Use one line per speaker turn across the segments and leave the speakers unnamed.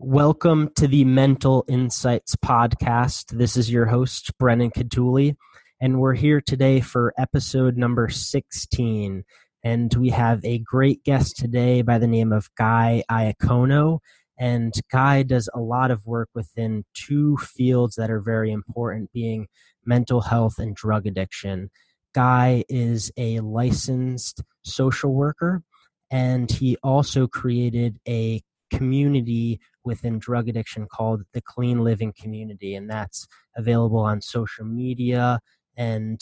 Welcome to the Mental Insights Podcast. This is your host, Brendan Cutuli, and we're here today for episode number 16. And we have a great guest today by the name of Guy Iacono. And Guy does a lot of work within two fields that are very important, being mental health and drug addiction. Guy is a licensed social worker, and he also created a community within drug addiction called the Clean Living Community, and that's available on social media and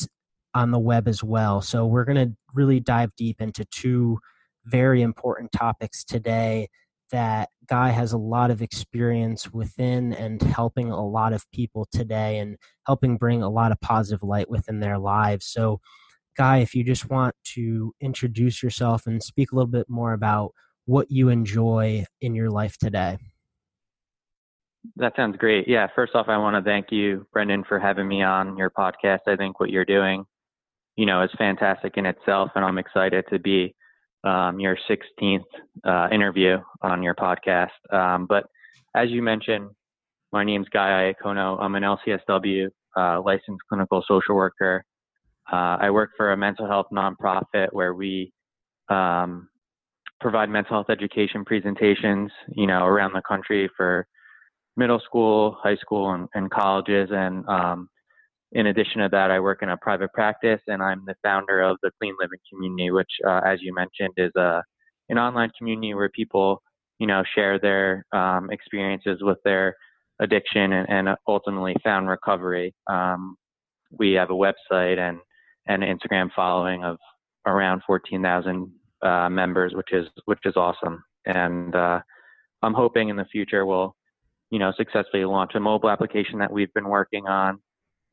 on the web as well. So, we're going to really dive deep into two very important topics today that Guy has a lot of experience within and helping a lot of people today and helping bring a lot of positive light within their lives. So, Guy, if you just want to introduce yourself and speak a little bit more about what you enjoy in your life today.
That sounds great. Yeah, first off, I want to thank you, Brendan, for having me on your podcast. I think what you're doing, you know, is fantastic in itself, and I'm excited to be um, your 16th uh, interview on your podcast. Um, but as you mentioned, my name's Guy Iacono. I'm an LCSW uh, licensed clinical social worker. Uh, I work for a mental health nonprofit where we um, provide mental health education presentations, you know, around the country for middle school, high school, and, and colleges. And um, in addition to that, I work in a private practice, and I'm the founder of the Clean Living Community, which, uh, as you mentioned, is a an online community where people, you know, share their um, experiences with their addiction and, and ultimately found recovery. Um, we have a website and an Instagram following of around 14,000 uh, members, which is which is awesome. And uh, I'm hoping in the future we'll, you know, successfully launch a mobile application that we've been working on,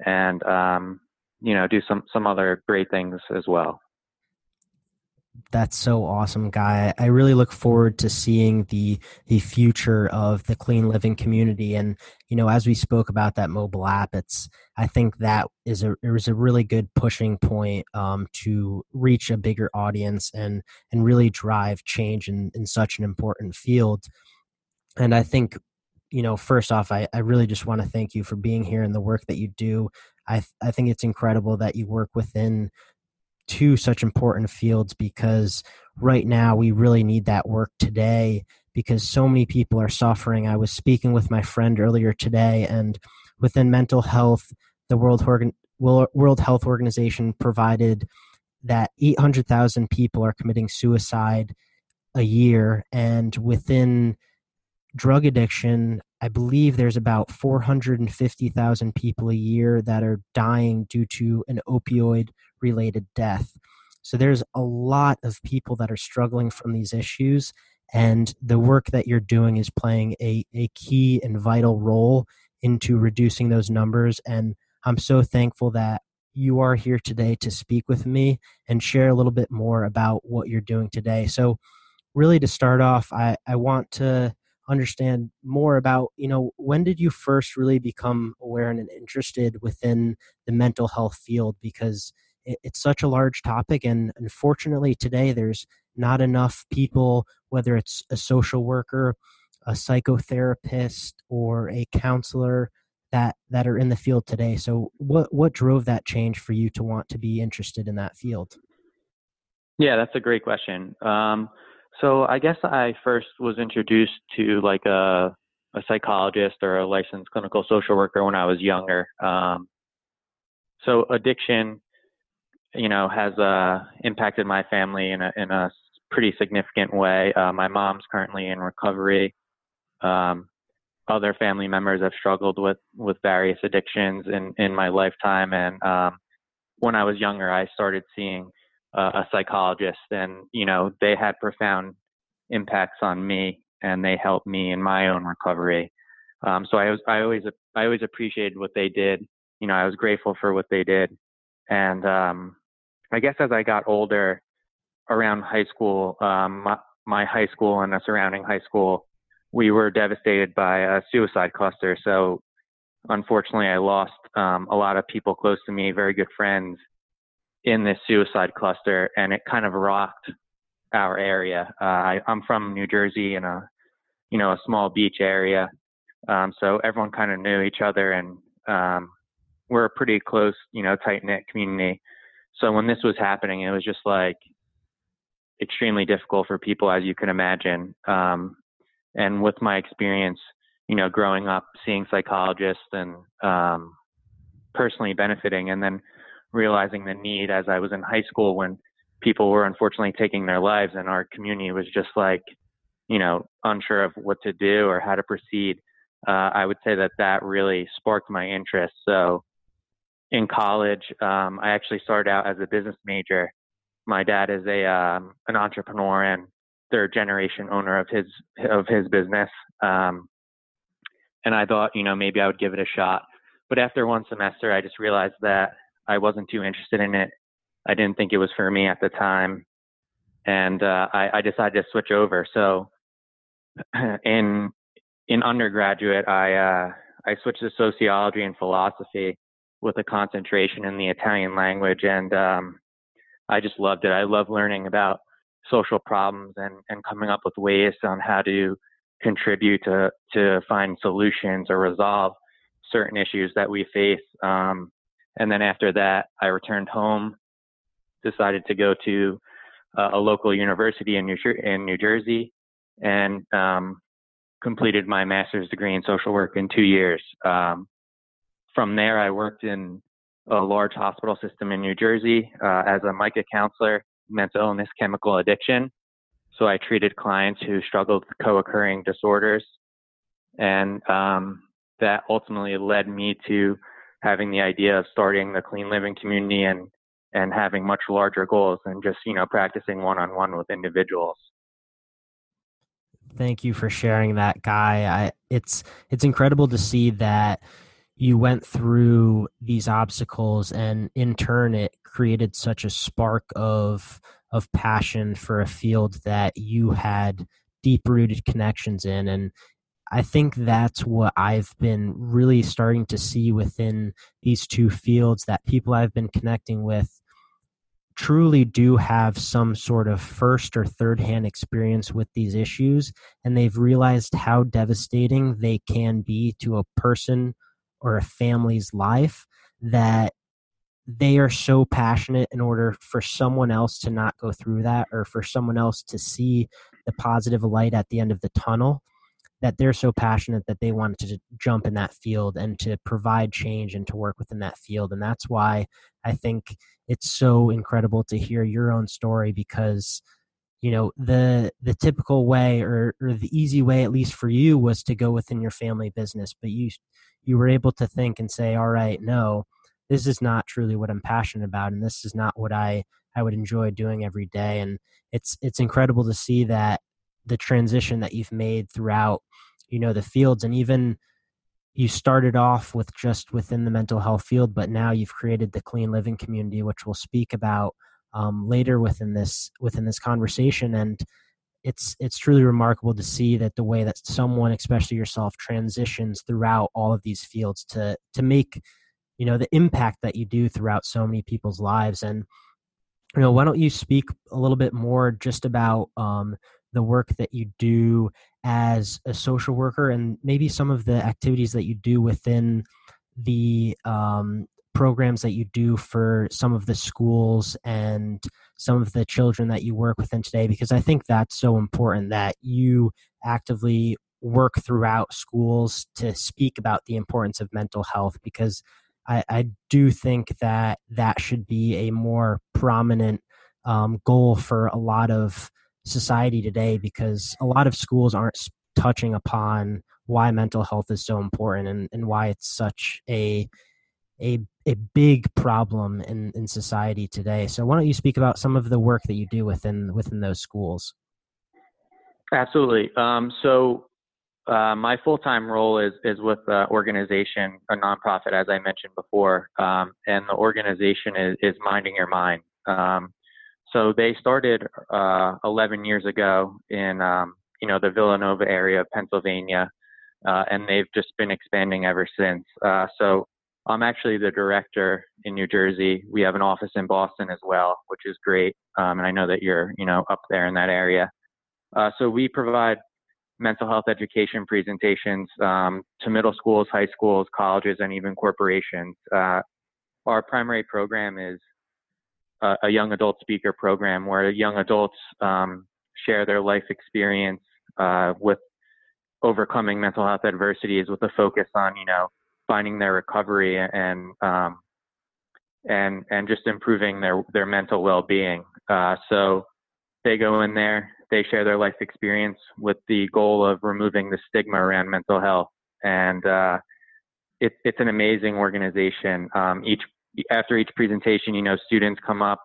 and um, you know, do some some other great things as well.
That's so awesome, Guy. I really look forward to seeing the the future of the clean living community. And you know, as we spoke about that mobile app, it's I think that is a is a really good pushing point um, to reach a bigger audience and and really drive change in in such an important field. And I think you know, first off, I, I really just want to thank you for being here and the work that you do. I I think it's incredible that you work within two such important fields because right now we really need that work today because so many people are suffering. I was speaking with my friend earlier today, and within mental health, the World, World Health Organization provided that 800,000 people are committing suicide a year, and within drug addiction, I believe there's about 450,000 people a year that are dying due to an opioid related death. So there's a lot of people that are struggling from these issues, and the work that you're doing is playing a, a key and vital role into reducing those numbers. And I'm so thankful that you are here today to speak with me and share a little bit more about what you're doing today. So, really, to start off, I, I want to understand more about you know when did you first really become aware and interested within the mental health field because it's such a large topic and unfortunately today there's not enough people whether it's a social worker a psychotherapist or a counselor that that are in the field today. So what what drove that change for you to want to be interested in that field?
Yeah that's a great question. Um, so i guess i first was introduced to like a a psychologist or a licensed clinical social worker when i was younger. Um, so addiction you know, has uh, impacted my family in a in a pretty significant way. Uh, my mom's currently in recovery. Um, other family members have struggled with with various addictions in in my lifetime, and um, when I was younger, I started seeing uh, a psychologist, and you know, they had profound impacts on me, and they helped me in my own recovery. Um, so I was I always I always appreciated what they did. You know, I was grateful for what they did, and um, I guess as I got older, around high school, um, my, my high school and the surrounding high school, we were devastated by a suicide cluster. So unfortunately, I lost um, a lot of people close to me, very good friends, in this suicide cluster, and it kind of rocked our area. Uh, I, I'm from New Jersey in a you know, a small beach area. Um, so everyone kind of knew each other and um, we're a pretty close, you know, tight knit community. So when this was happening, it was just like extremely difficult for people, as you can imagine. Um, and with my experience, you know, growing up, seeing psychologists and um, personally benefiting, and then realizing the need as I was in high school when people were unfortunately taking their lives, and our community was just like, you know, unsure of what to do or how to proceed. Uh, I would say that that really sparked my interest. So in college, um, I actually started out as a business major. My dad is a um, an entrepreneur and third generation owner of his of his business. Um, and I thought, you know, maybe I would give it a shot. But after one semester, I just realized that I wasn't too interested in it. I didn't think it was for me at the time, and uh, I, I decided to switch over. So, in in undergraduate, I uh, I switched to sociology and philosophy with a concentration in the Italian language, and um, I just loved it. I love learning about social problems and and coming up with ways on how to contribute to to find solutions or resolve certain issues that we face. Um, and then after that, I returned home, decided to go to uh, a local university in New, in New Jersey, and um, completed my master's degree in social work in two years. Um, from there, I worked in a large hospital system in New Jersey uh, as a MICA counselor, mental illness, chemical addiction. So I treated clients who struggled with co-occurring disorders, and um, that ultimately led me to having the idea of starting the clean living community and and having much larger goals than just you know practicing one-on-one with individuals.
Thank you for sharing that guy. I, it's it's incredible to see that you went through these obstacles and in turn it created such a spark of of passion for a field that you had deep rooted connections in. And I think that's what I've been really starting to see within these two fields that people I've been connecting with truly do have some sort of first or third hand experience with these issues and they've realized how devastating they can be to a person or a family's life that they are so passionate in order for someone else to not go through that or for someone else to see the positive light at the end of the tunnel that they're so passionate that they wanted to jump in that field and to provide change and to work within that field. And that's why i think it's so incredible to hear your own story because you know the the typical way or, or the easy way at least for you was to go within your family business but you you were able to think and say all right no this is not truly what i'm passionate about and this is not what i i would enjoy doing every day. And it's it's incredible to see that the transition that you've made throughout you know the fields and even you started off with just within the mental health field but now you've created the clean living community which we'll speak about um, later within this within this conversation. And it's it's truly remarkable to see that the way that someone especially yourself transitions throughout all of these fields to to make you know the impact that you do throughout so many people's lives. And you know why don't you speak a little bit more just about um, the work that you do as a social worker and maybe some of the activities that you do within the um, programs that you do for some of the schools and some of the children that you work with within today because i think that's so important that you actively work throughout schools to speak about the importance of mental health because i, I do think that that should be a more prominent um, goal for a lot of society today because a lot of schools aren't touching upon why mental health is so important and, and why it's such a a a big problem in, in society today. So why don't you speak about some of the work that you do within within those schools?
Absolutely. Um, so uh, my full time role is is with an organization, a nonprofit, as I mentioned before, um, and the organization is, is Minding Your Mind. Um, so they started uh, 11 years ago in um, you know the Villanova area of Pennsylvania, uh, and they've just been expanding ever since. Uh, so I'm actually the director in New Jersey. We have an office in Boston as well, which is great. Um, and I know that you're you know up there in that area. Uh, so we provide mental health education presentations um, to middle schools, high schools, colleges, and even corporations. Uh, our primary program is a, a, young adult speaker program where young adults um, share their life experience uh, with overcoming mental health adversities with a focus on, you know, finding their recovery and um, and and just improving their their mental well-being. Uh, so they go in there, they share their life experience with the goal of removing the stigma around mental health, and uh, it, it's an amazing organization. Um, each after each presentation, you know, students come up,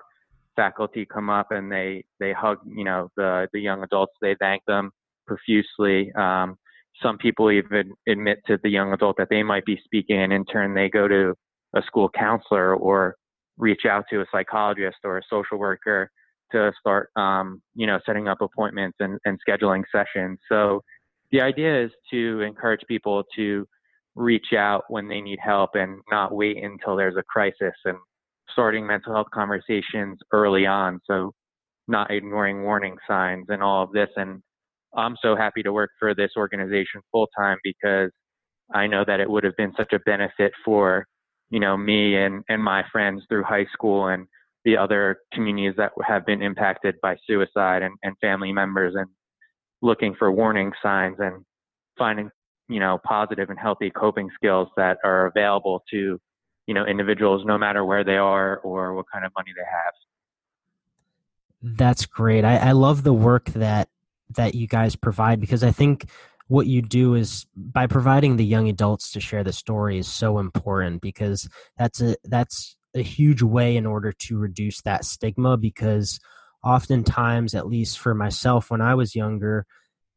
faculty come up, and they they hug, you know, the the young adults. They thank them profusely. Um, some people even admit to the young adult that they might be speaking, and in turn, they go to a school counselor or reach out to a psychologist or a social worker to start, um, you know, setting up appointments and, and scheduling sessions. So the idea is to encourage people to reach out when they need help and not wait until there's a crisis and starting mental health conversations early on. So not ignoring warning signs and all of this. And I'm so happy to work for this organization full time because I know that it would have been such a benefit for, you know, me and, and my friends through high school and the other communities that have been impacted by suicide and, and family members and looking for warning signs and finding, you know, positive and healthy coping skills that are available to, you know, individuals no matter where they are or what kind of money they have.
That's great. I, I love the work that that you guys provide because I think what you do is by providing the young adults to share the story is so important because that's a that's a huge way in order to reduce that stigma because oftentimes at least for myself when I was younger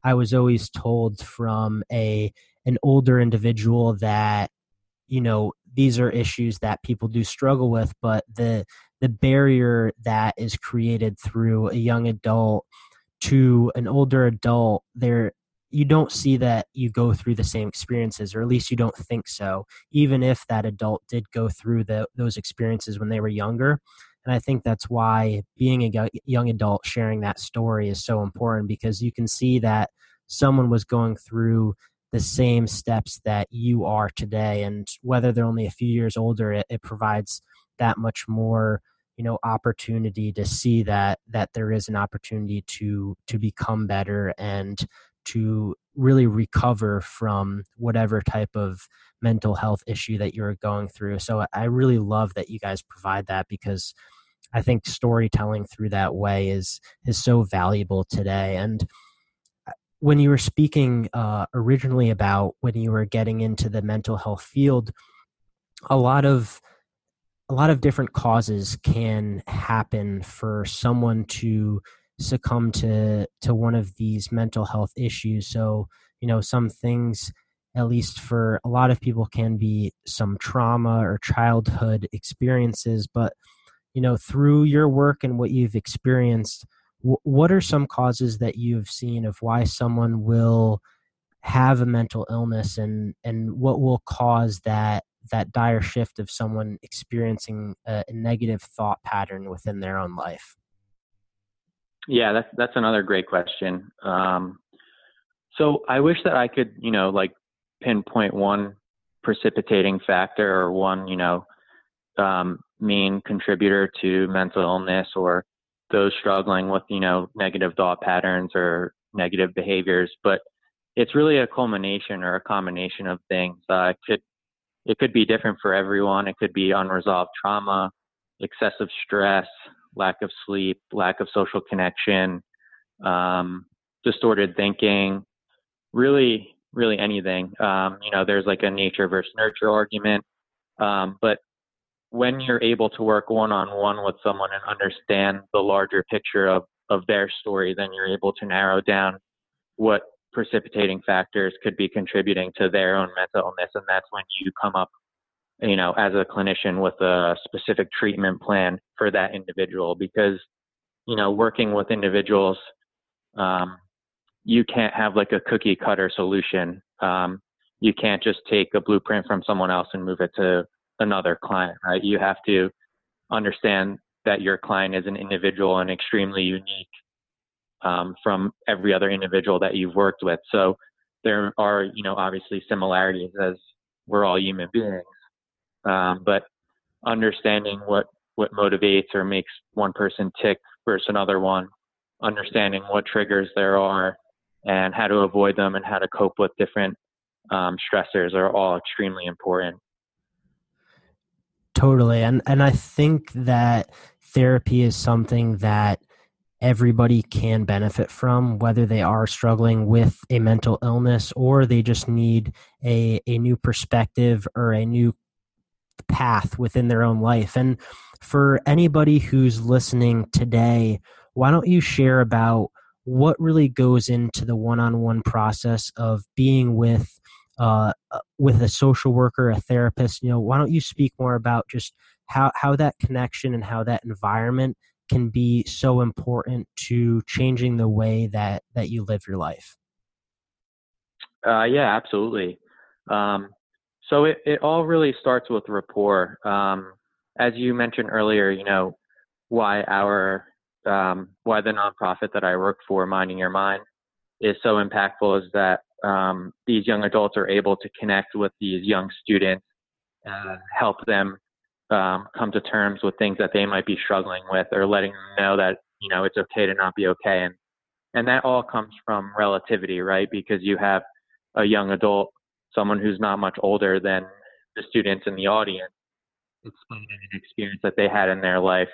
I was always told from a an older individual that you know these are issues that people do struggle with but the the barrier that is created through a young adult to an older adult there you don't see that you go through the same experiences or at least you don't think so even if that adult did go through the, those experiences when they were younger. And i think that's why being a young adult sharing that story is so important because you can see that someone was going through the same steps that you are today and whether they're only a few years older it, it provides that much more you know opportunity to see that that there is an opportunity to to become better and to really recover from whatever type of mental health issue that you're going through. So i really love that you guys provide that because i think storytelling through that way is is so valuable today. And uh, when you were speaking uh, originally about when you were getting into the mental health field a lot of a lot of different causes can happen for someone to succumb to to one of these mental health issues. So you know some things at least for a lot of people can be some trauma or childhood experiences. But you know through your work and what you've experienced what are some causes that you've seen of why someone will have a mental illness and and what will cause that that dire shift of someone experiencing a, negative thought pattern within their own life?
Yeah, that's that's another great question. Um, so I wish that I could, you know, like pinpoint one precipitating factor or one, you know, um, main contributor to mental illness or those struggling with, you know, negative thought patterns or negative behaviors. But it's really a culmination or a combination of things. Uh, could it could be different for everyone. It could be unresolved trauma, excessive stress, lack of sleep, lack of social connection, um, distorted thinking, really, really anything. Um, you know, there's like a nature versus nurture argument. Um, but when you're able to work one on one with someone and understand the larger picture of, of their story, then you're able to narrow down what precipitating factors could be contributing to their own mental illness and that's when you come up you know as a clinician with a specific treatment plan for that individual. Because you know working with individuals um, you can't have like a cookie cutter solution. Um, you can't just take a blueprint from someone else and move it to another client right? You have to understand that your client is an individual and extremely unique um, from every other individual that you've worked with. So there are, you know, obviously similarities as we're all human beings, um, but understanding what what motivates or makes one person tick versus another one, understanding what triggers there are, and how to avoid them and how to cope with different um, stressors are all extremely important.
Totally, and and I think that therapy is something that everybody can benefit from, whether they are struggling with a mental illness or they just need a, a new perspective or a new path within their own life. And for anybody who's listening today, why don't you share about what really goes into the one-on-one process of being with uh, uh with a social worker, a therapist? You know, why don't you speak more about just how how that connection and how that environment can be so important to changing the way that that you live your life?
Uh, yeah absolutely. Um, so it, it all really starts with rapport. Um, as you mentioned earlier you know why our um, why the nonprofit that i work for minding your mind is so impactful is that um, these young adults are able to connect with these young students uh, help them um, come to terms with things that they might be struggling with or letting them know that you know it's okay to not be okay. And and that all comes from relativity right? Because you have a young adult someone who's not much older than the students in the audience explaining an experience that they had in their life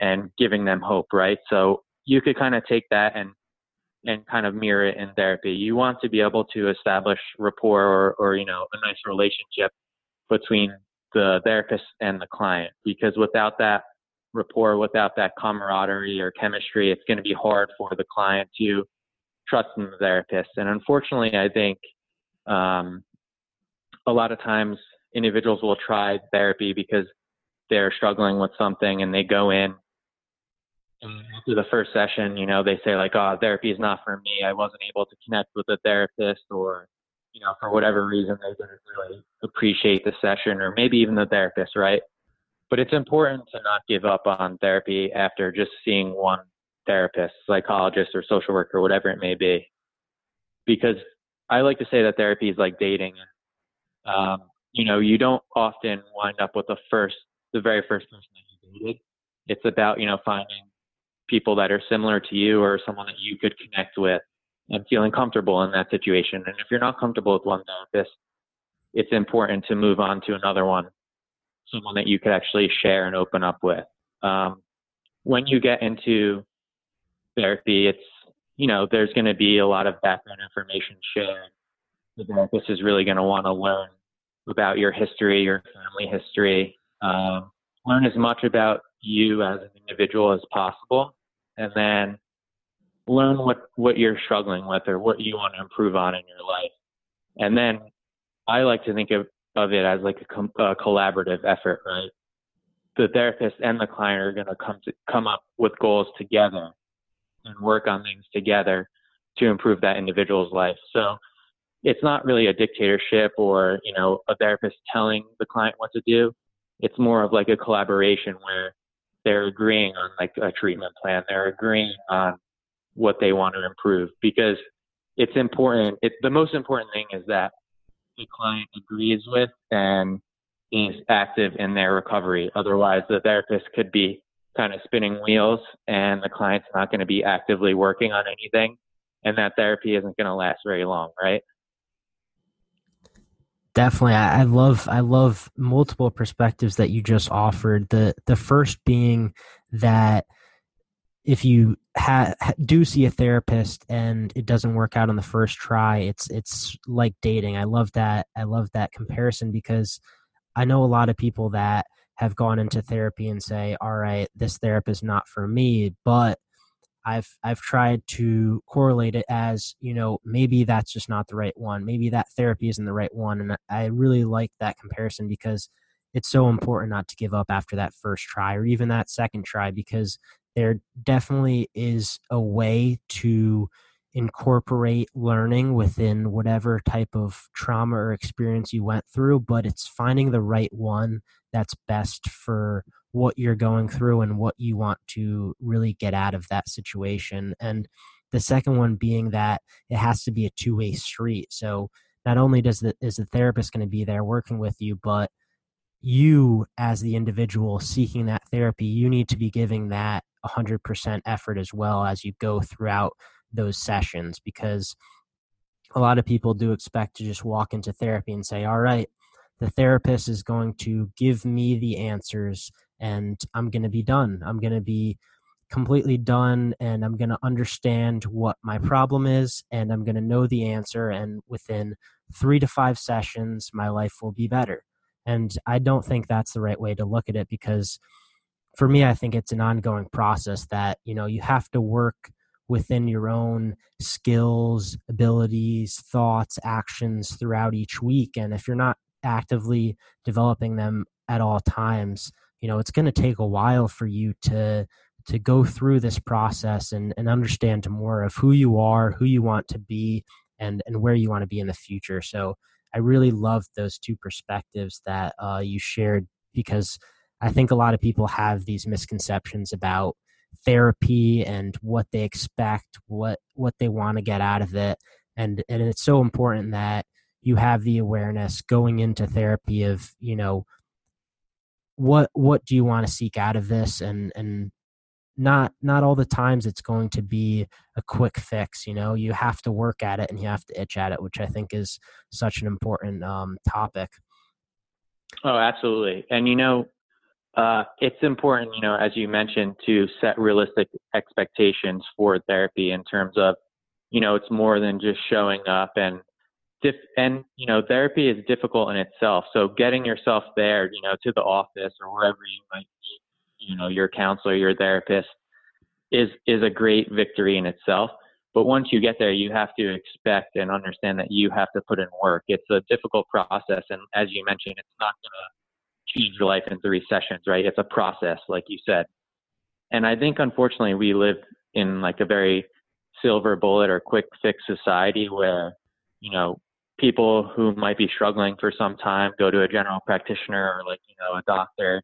and giving them hope right? So you could kind of take that and and kind of mirror it in therapy. You want to be able to establish rapport or, or you know a nice relationship between the therapist and the client because without that rapport, without that camaraderie or chemistry, it's going to be hard for the client to trust in the therapist. And unfortunately, I think um, a lot of times individuals will try therapy because they're struggling with something and they go in after the first session, you know, they say like, "Oh, therapy is not for me. I wasn't able to connect with a therapist," or you know, for whatever reason, they didn't really appreciate the session or maybe even the therapist, right? But it's important to not give up on therapy after just seeing one therapist, psychologist, or social worker, whatever it may be. Because I like to say that therapy is like dating. Um, you know, you don't often wind up with the first, the very first person that you dated. It's about, you know, finding people that are similar to you or someone that you could connect with and feeling comfortable in that situation. And if you're not comfortable with one therapist, it's important to move on to another one, someone that you could actually share and open up with. Um, when you get into therapy, it's, you know, there's going to be a lot of background information shared. The therapist is really going to want to learn about your history, your family history, um, learn as much about you as an individual as possible. And then learn what what you're struggling with or what you want to improve on in your life. And then i like to think of, of it as like a, com- a collaborative effort right? The therapist and the client are going to come to come up with goals together and work on things together to improve that individual's life. So it's not really a dictatorship or you know a therapist telling the client what to do. It's more of like a collaboration where they're agreeing on like a treatment plan. They're agreeing on what they want to improve because it's important. The most important thing is that the client agrees with and is active in their recovery. Otherwise, the therapist could be kind of spinning wheels and the client's not going to be actively working on anything. And that therapy isn't going to last very long, right?
Definitely. I, I love I love multiple perspectives that you just offered. The the first being that if you ha- do see a therapist and it doesn't work out on the first try, it's it's like dating. I love that. I love that comparison because I know a lot of people that have gone into therapy and say, "All right, this therapist not for me," but I've I've tried to correlate it as you know maybe that's just not the right one. Maybe that therapy isn't the right one, and I really like that comparison because it's so important not to give up after that first try or even that second try because there definitely is a way to incorporate learning within whatever type of trauma or experience you went through, but it's finding the right one that's best for what you're going through and what you want to really get out of that situation. And the second one being that it has to be a two way street. So not only does the is the therapist going to be there working with you, but you as the individual seeking that therapy, you need to be giving that 100% effort as well as you go throughout those sessions because a lot of people do expect to just walk into therapy and say, all right, the therapist is going to give me the answers and I'm going to be done. I'm going to be completely done and I'm going to understand what my problem is and I'm going to know the answer. And within three to five sessions, my life will be better. And I don't think that's the right way to look at it because for me, I think it's an ongoing process that, you know, you have to work within your own skills, abilities, thoughts, actions throughout each week. And if you're not actively developing them at all times, you know, it's going to take a while for you to to go through this process and, and understand more of who you are, who you want to be, and and where you want to be in the future. So I really loved those two perspectives that uh, you shared because I think a lot of people have these misconceptions about therapy and what they expect, what what they want to get out of it, and and it's so important that you have the awareness going into therapy of you know what what do you want to seek out of this? And and not not all the times it's going to be a quick fix you know? You have to work at it and you have to itch at it which i think is such an important um, topic.
Oh absolutely. And you know uh, it's important, you know, as you mentioned, to set realistic expectations for therapy in terms of, you know, it's more than just showing up and, and you know, therapy is difficult in itself. So getting yourself there, you know, to the office or wherever you might be, you know, your counselor, your therapist, is is a great victory in itself. But once you get there, you have to expect and understand that you have to put in work. It's a difficult process, and as you mentioned, it's not to change your life in three sessions, right? It's a process, like you said. And I think unfortunately we live in like a very silver bullet or quick fix society where, you know, people who might be struggling for some time go to a general practitioner or like, you know, a doctor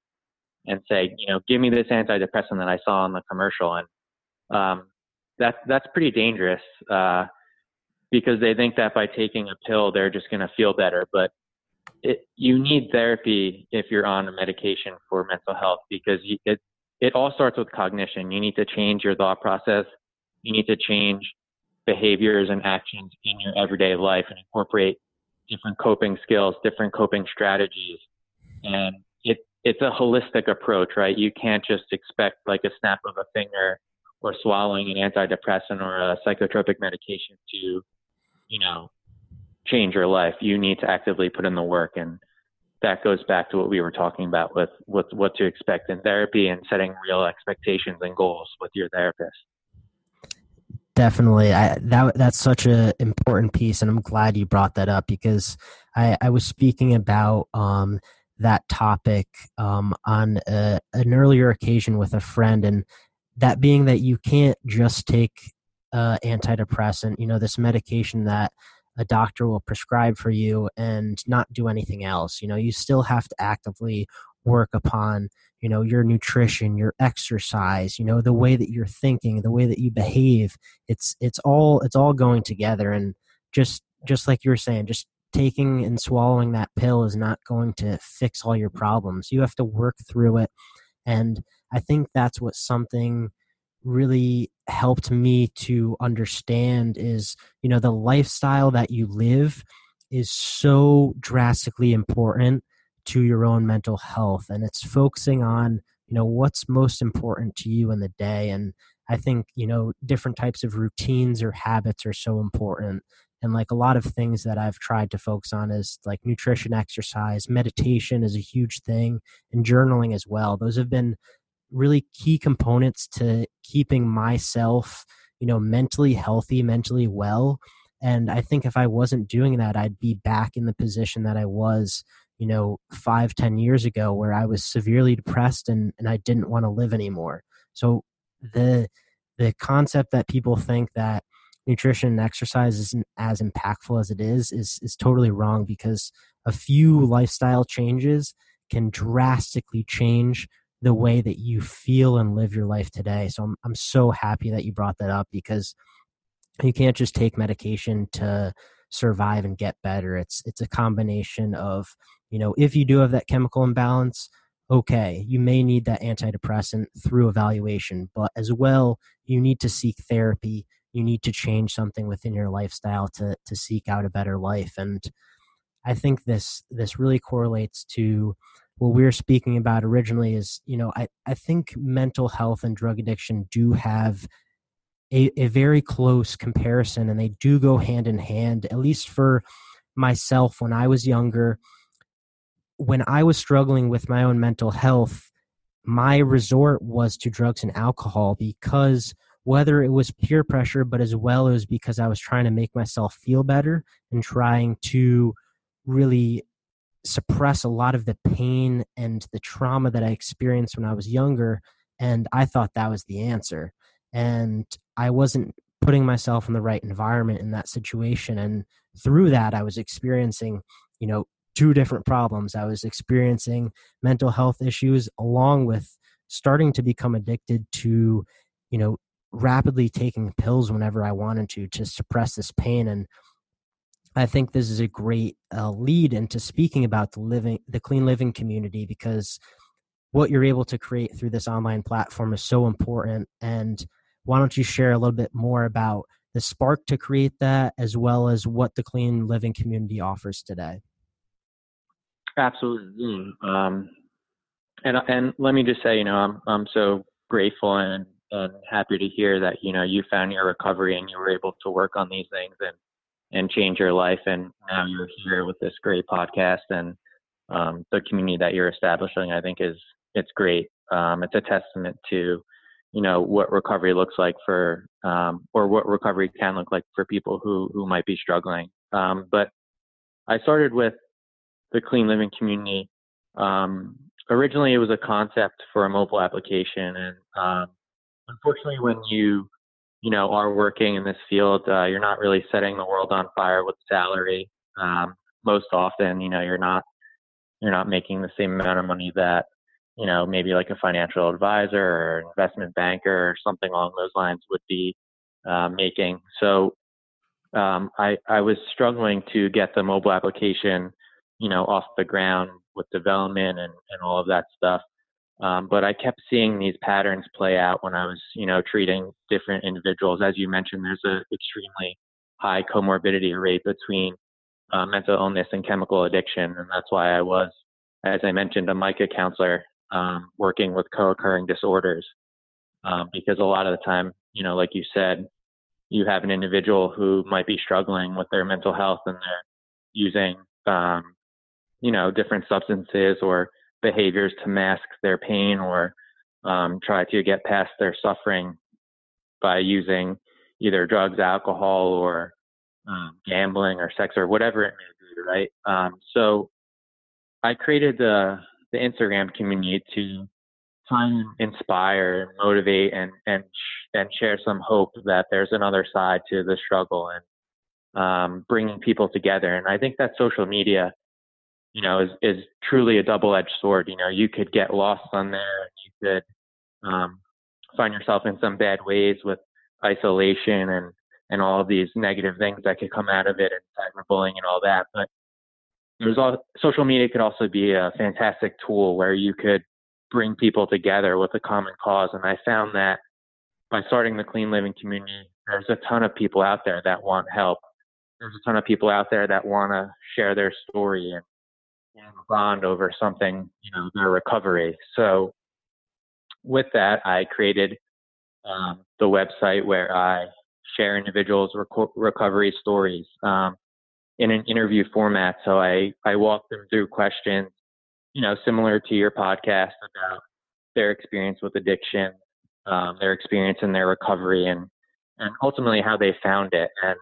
and say, you know, give me this antidepressant that I saw on the commercial. And um, that's, that's pretty dangerous uh, because they think that by taking a pill, they're just going to feel better. But it, you need therapy if you're on a medication for mental health because you, it it all starts with cognition. You need to change your thought process. You need to change behaviors and actions in your everyday life and incorporate different coping skills, different coping strategies. And it it's a holistic approach, right? You can't just expect like a snap of a finger or swallowing an antidepressant or a psychotropic medication to, you know, change your life, you need to actively put in the work. And that goes back to what we were talking about with, with what to expect in therapy and setting real expectations and goals with your therapist.
Definitely, I, that that's such an important piece, and I'm glad you brought that up because I, I was speaking about um, that topic um, on a, an earlier occasion with a friend, and that being that you can't just take uh, antidepressant, you know, this medication that a doctor will prescribe for you and not do anything else. You know, you still have to actively work upon, you know, your nutrition, your exercise, you know, the way that you're thinking, the way that you behave. It's it's all it's all going together and just just like you were saying, just taking and swallowing that pill is not going to fix all your problems. You have to work through it. And I think that's what something really helped me to understand is you know the lifestyle that you live is so drastically important to your own mental health and it's focusing on you know what's most important to you in the day and i think you know different types of routines or habits are so important and like a lot of things that i've tried to focus on is like nutrition exercise meditation is a huge thing and journaling as well. Those have been really key components to keeping myself you know mentally healthy mentally well. And i think if i wasn't doing that i'd be back in the position that i was you know five ten years ago where i was severely depressed and, and i didn't want to live anymore. So the the concept that people think that nutrition and exercise isn't as impactful as it is is is totally wrong because a few lifestyle changes can drastically change the way that you feel and live your life today. So I'm I'm so happy that you brought that up because you can't just take medication to survive and get better. It's it's a combination of, you know, if you do have that chemical imbalance, okay, you may need that antidepressant through evaluation, but as well, you need to seek therapy. You need to change something within your lifestyle to to seek out a better life. And I think this this really correlates to what we were speaking about originally is, you know, I, I think mental health and drug addiction do have a, a very close comparison and they do go hand in hand, at least for myself when I was younger. When I was struggling with my own mental health, my resort was to drugs and alcohol because whether it was peer pressure, but as well as because I was trying to make myself feel better and trying to really suppress a lot of the pain and the trauma that I experienced when I was younger. And I thought that was the answer. And I wasn't putting myself in the right environment in that situation. And through that, I was experiencing, you know, two different problems. I was experiencing mental health issues along with starting to become addicted to, you know, rapidly taking pills whenever I wanted to to suppress this pain. And I think this is a great uh, lead into speaking about the living, the clean living community because what you're able to create through this online platform is so important. And why don't you share a little bit more about the spark to create that as well as what the clean living community offers today?
Absolutely. Um, and and let me just say, you know, I'm I'm so grateful and and happy to hear that you know you found your recovery and you were able to work on these things and and change your life and now you're here with this great podcast and um, the community that you're establishing. I think is it's great. Um, it's a testament to you know what recovery looks like for um, or what recovery can look like for people who who might be struggling. Um, but I started with the clean living community. Um, originally, it was a concept for a mobile application, and um, unfortunately, when you you know are working in this field, uh, you're not really setting the world on fire with salary. Um, most often, you know, you're not you're not making the same amount of money that you know maybe like a financial advisor or investment banker or something along those lines would be uh, making. So um, I, I was struggling to get the mobile application you know, off the ground with development and, and all of that stuff. Um, but I kept seeing these patterns play out when I was, you know, treating different individuals. As you mentioned, there's an extremely high comorbidity rate between uh, mental illness and chemical addiction, and that's why I was, as I mentioned, a MICA counselor um, working with co-occurring disorders. Um, because a lot of the time, you know, like you said, you have an individual who might be struggling with their mental health and they're using um, you know, different substances or behaviors to mask their pain or um, try to get past their suffering by using either drugs, alcohol, or um, gambling or sex or whatever it may be, right? Um, so I created the the Instagram community to try and inspire motivate and and and share some hope that there's another side to the struggle and um, bringing people together. And I think that social media you know, is, is truly a double-edged sword. You know, you could get lost on there, and you could um, find yourself in some bad ways with isolation and and all of these negative things that could come out of it, and cyberbullying and all that. But there's all social media could also be a fantastic tool where you could bring people together with a common cause. And I found that by starting the clean living community, there's a ton of people out there that want help. There's a ton of people out there that want to share their story and bond over something, you know, their recovery. So with that, I created um, the website where I share individuals' rec- recovery stories um, in an interview format. So I, I walk them through questions, you know, similar to your podcast about their experience with addiction, um, their experience in their recovery, and and ultimately how they found it. And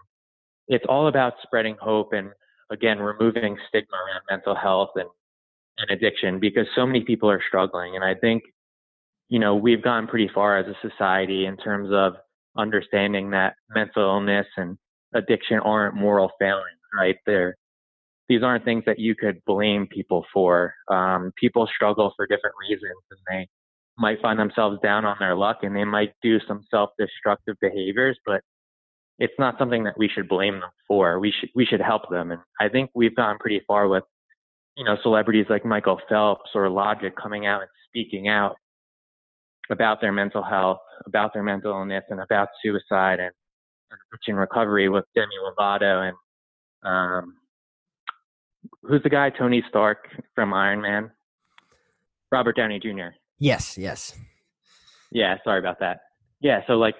it's all about spreading hope and again removing stigma around mental health and, and addiction because so many people are struggling. And i think you know we've gone pretty far as a society in terms of understanding that mental illness and addiction aren't moral failings right? There these aren't things that you could blame people for. Um, people struggle for different reasons and they might find themselves down on their luck and they might do some self-destructive behaviors but it's not something that we should blame them for. We should we should help them, and I think we've gone pretty far with you know celebrities like Michael Phelps or Logic coming out and speaking out about their mental health, about their mental illness, and about suicide and, and recovery with Demi Lovato and um, who's the guy? Tony Stark from Iron Man. Robert Downey Jr.
Yes, yes.
Yeah, sorry about that. Yeah, so like,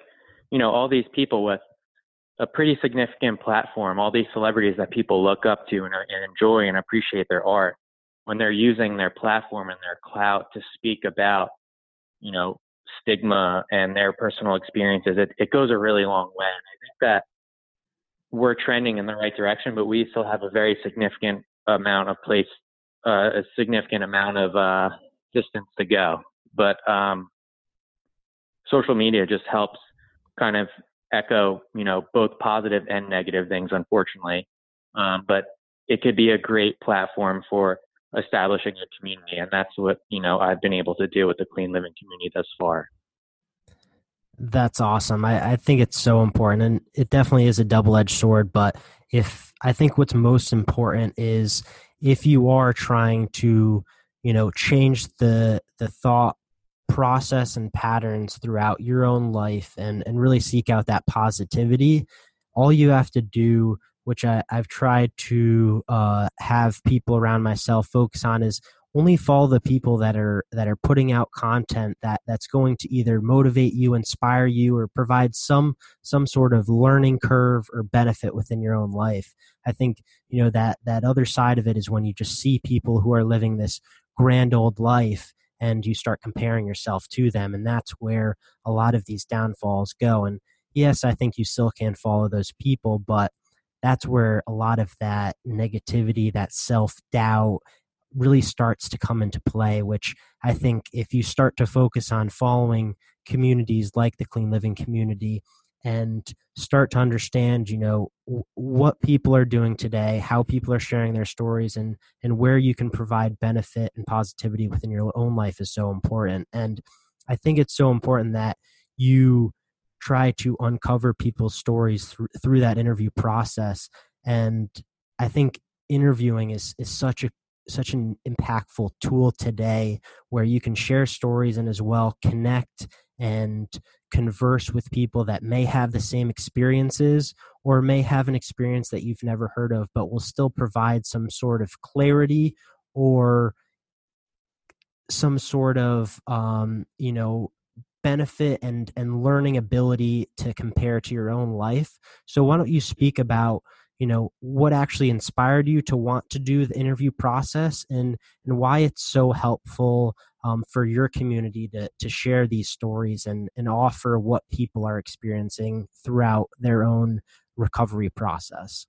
you know, all these people with a pretty significant platform, all these celebrities that people look up to and, and enjoy and appreciate their art, when they're using their platform and their clout to speak about, you know, stigma and their personal experiences, it, it goes a really long way. And I think that we're trending in the right direction, but we still have a very significant amount of place, uh, a significant amount of uh, distance to go. But um, social media just helps kind of echo, you know, both positive and negative things, unfortunately. Um, but it could be a great platform for establishing a community, and that's what you know I've been able to do with the clean living community thus far.
That's awesome. I, I think it's so important, and it definitely is a double edged sword. But if I think what's most important is if you are trying to, you know, change the the thought process and patterns throughout your own life and and really seek out that positivity. All you have to do which I, I've tried to uh, have people around myself focus on is only follow the people that are that are putting out content that that's going to either motivate you inspire you or provide some some sort of learning curve or benefit within your own life. I think you know that that other side of it is when you just see people who are living this grand old life and you start comparing yourself to them and that's where a lot of these downfalls go and yes i think you still can follow those people but that's where a lot of that negativity that self-doubt really starts to come into play which i think if you start to focus on following communities like the clean living community and start to understand you know what people are doing today how people are sharing their stories and and where you can provide benefit and positivity within your own life is so important. And i think it's so important that you try to uncover people's stories through through that interview process. And i think interviewing is is such a such an impactful tool today where you can share stories and as well connect and converse with people that may have the same experiences or may have an experience that you've never heard of, but will still provide some sort of clarity or some sort of um, you know benefit and and learning ability to compare to your own life. So why don't you speak about you know what actually inspired you to want to do the interview process and and why it's so helpful um, for your community to to share these stories and and offer what people are experiencing throughout their own recovery process?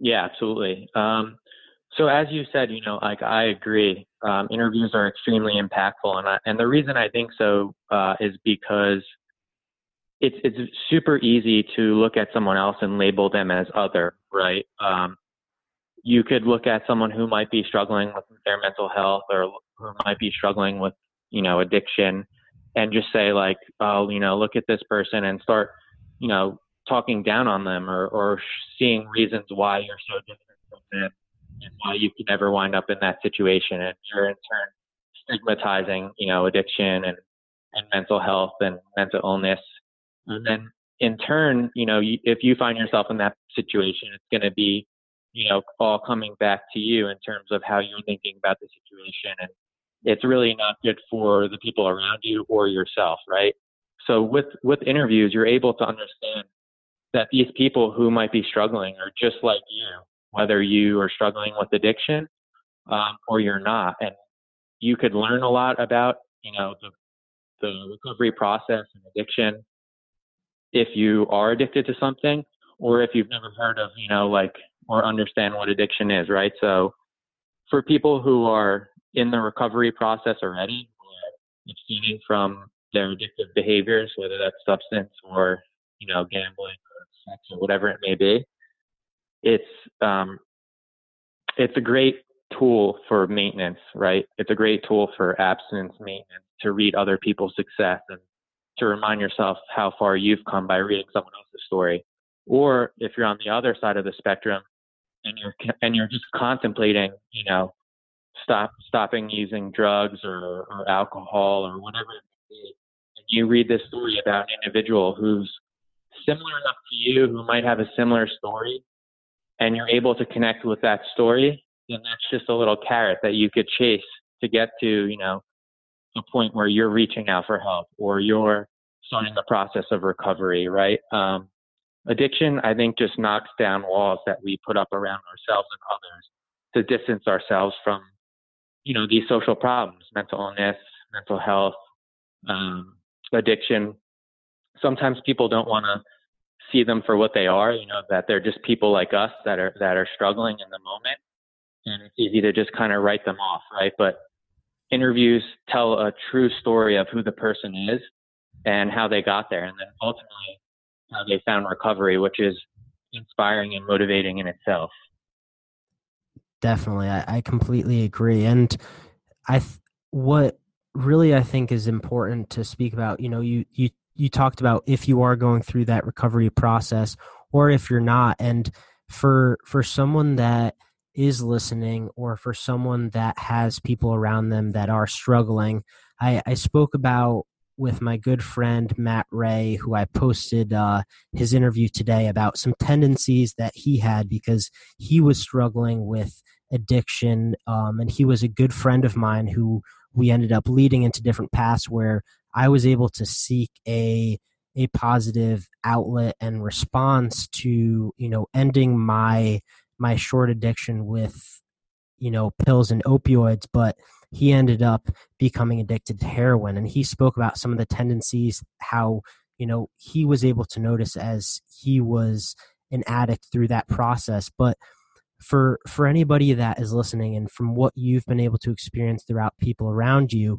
Yeah absolutely. Um, so as you said you know like i agree. Um, interviews are extremely impactful and I, and the reason i think so uh, is because it's it's super easy to look at someone else and label them as other, right? Um, you could look at someone who might be struggling with their mental health or who might be struggling with, you know, addiction, and just say like, oh, you know, look at this person and start, you know, talking down on them or or seeing reasons why you're so different from them and why you could never wind up in that situation, and you're in turn stigmatizing, you know, addiction and and mental health and mental illness and then in turn, you know, if you find yourself in that situation, it's going to be, you know, all coming back to you in terms of how you're thinking about the situation. And it's really not good for the people around you or yourself, right? So with, with interviews, you're able to understand that these people who might be struggling are just like you, whether you are struggling with addiction um, or you're not. And you could learn a lot about, you know, the, the recovery process and addiction if you are addicted to something or if you've never heard of, you know, like, or understand what addiction is, right? So for people who are in the recovery process already, abstaining from their addictive behaviors, whether that's substance or, you know, gambling or sex or whatever it may be, it's, um, it's a great tool for maintenance, right? It's a great tool for abstinence maintenance to read other people's success and to remind yourself how far you've come by reading someone else's story. Or if you're on the other side of the spectrum and you're and you're just contemplating, you know, stop stopping using drugs or, or alcohol or whatever it may be, and you read this story about an individual who's similar enough to you, who might have a similar story, and you're able to connect with that story, then that's just a little carrot that you could chase to get to, you know, a point where you're reaching out for help or you're starting the process of recovery, right? Um, addiction, I think, just knocks down walls that we put up around ourselves and others to distance ourselves from, you know, these social problems, mental illness, mental health, um, addiction. Sometimes people don't want to see them for what they are, you know, that they're just people like us that are that are struggling in the moment. And it's easy to just kind of write them off, right? But interviews tell a true story of who the person is and how they got there, and then ultimately how they found recovery, which is inspiring and motivating in itself.
Definitely, I, I completely agree. And I, th- what really I think is important to speak about, you know, you you you talked about if you are going through that recovery process or if you're not, and for for someone that is listening or for someone that has people around them that are struggling. I, I spoke about with my good friend Matt Ray, who I posted uh, his interview today about some tendencies that he had because he was struggling with addiction. Um, and he was a good friend of mine who we ended up leading into different paths where I was able to seek a a positive outlet and response to you know ending my my short addiction with you know pills and opioids but he ended up becoming addicted to heroin and he spoke about some of the tendencies how you know he was able to notice as he was an addict through that process. But for for anybody that is listening and from what you've been able to experience throughout people around you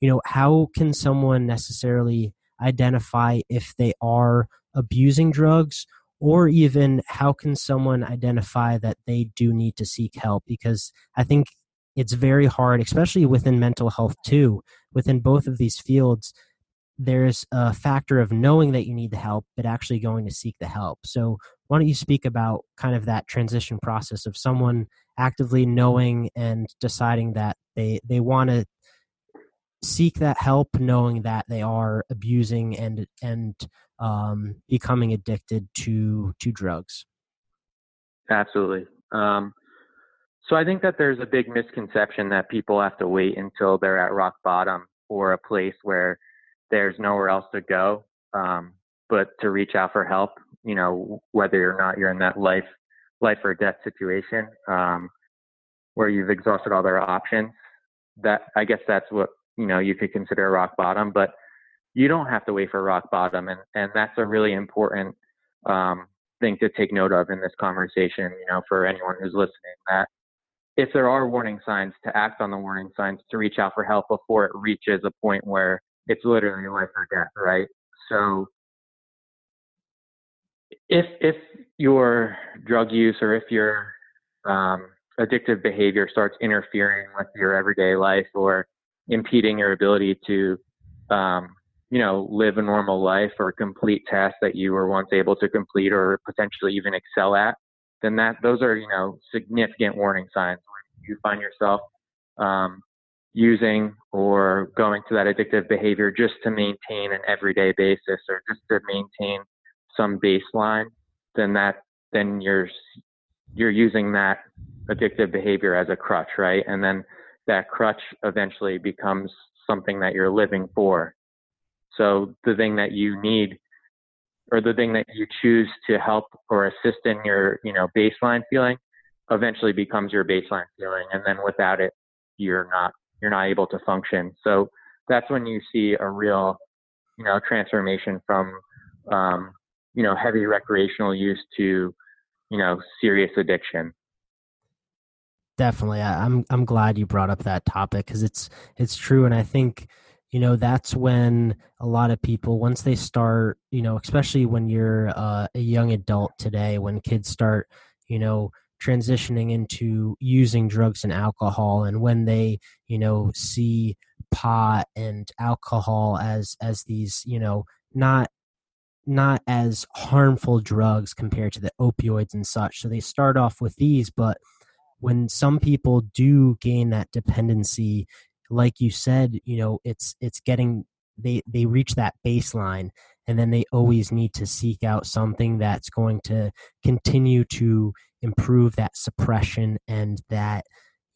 you know how can someone necessarily identify if they are abusing drugs or even how can someone identify that they do need to seek help? Because i think it's very hard especially within mental health too within both of these fields there's a factor of knowing that you need the help but actually going to seek the help. So why don't you speak about kind of that transition process of someone actively knowing and deciding that they they want to seek that help knowing that they are abusing and and um, becoming addicted to to drugs.
Absolutely. Um, so I think that there's a big misconception that people have to wait until they're at rock bottom or a place where there's nowhere else to go, um, but to reach out for help. You know, whether or not you're in that life life or death situation um, where you've exhausted all their options. That I guess that's what you know you could consider rock bottom, but you don't have to wait for rock bottom, and and that's a really important um, thing to take note of in this conversation. You know, for anyone who's listening, that if there are warning signs, to act on the warning signs, to reach out for help before it reaches a point where it's literally life or death, right? So if if your drug use or if your um, addictive behavior starts interfering with your everyday life or impeding your ability to um, you know, live a normal life or complete tasks that you were once able to complete or potentially even excel at, then that those are, you know, significant warning signs when you find yourself um, using or going to that addictive behavior just to maintain an everyday basis or just to maintain some baseline, then that then you're you're using that addictive behavior as a crutch, right? And then that crutch eventually becomes something that you're living for so the thing that you need or the thing that you choose to help or assist in your, you know, baseline feeling eventually becomes your baseline feeling. And then without it, you're not, you're not able to function. So that's when you see a real, you know, transformation from, um, you know, heavy recreational use to, you know, serious addiction.
Definitely, I'm I'm glad you brought up that topic because it's it's true, and I think you know that's when a lot of people once they start you know especially when you're uh, a young adult today when kids start you know transitioning into using drugs and alcohol and when they you know see pot and alcohol as as these you know not not as harmful drugs compared to the opioids and such. So they start off with these but when some people do gain that dependency like you said you know it's it's getting they they reach that baseline and then they always need to seek out something that's going to continue to improve that suppression and that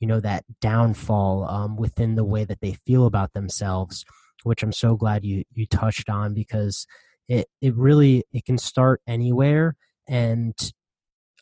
you know that downfall um, within the way that they feel about themselves which i'm so glad you you touched on because it it really it can start anywhere and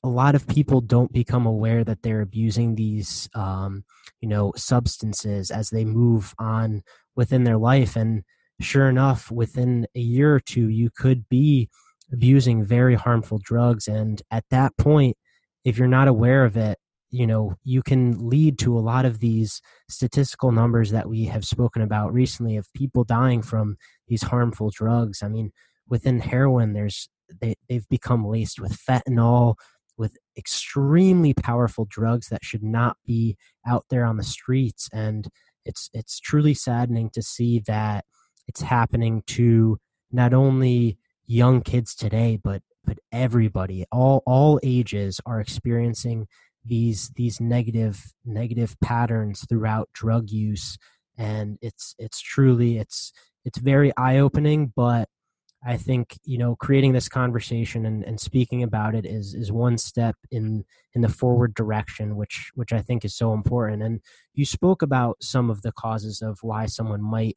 a lot of people don't become aware that they're abusing these um, you know substances as they move on within their life. And sure enough within a year or two you could be abusing very harmful drugs. And at that point if you're not aware of it you know you can lead to a lot of these statistical numbers that we have spoken about recently of people dying from these harmful drugs. I mean within heroin there's they, they've become laced with fentanyl with extremely powerful drugs that should not be out there on the streets and it's it's truly saddening to see that it's happening to not only young kids today but but everybody. All all ages are experiencing these these negative negative patterns throughout drug use and it's it's truly it's it's very eye opening but I think you know creating this conversation and, and speaking about it is is one step in in the forward direction, which which I think is so important. And you spoke about some of the causes of why someone might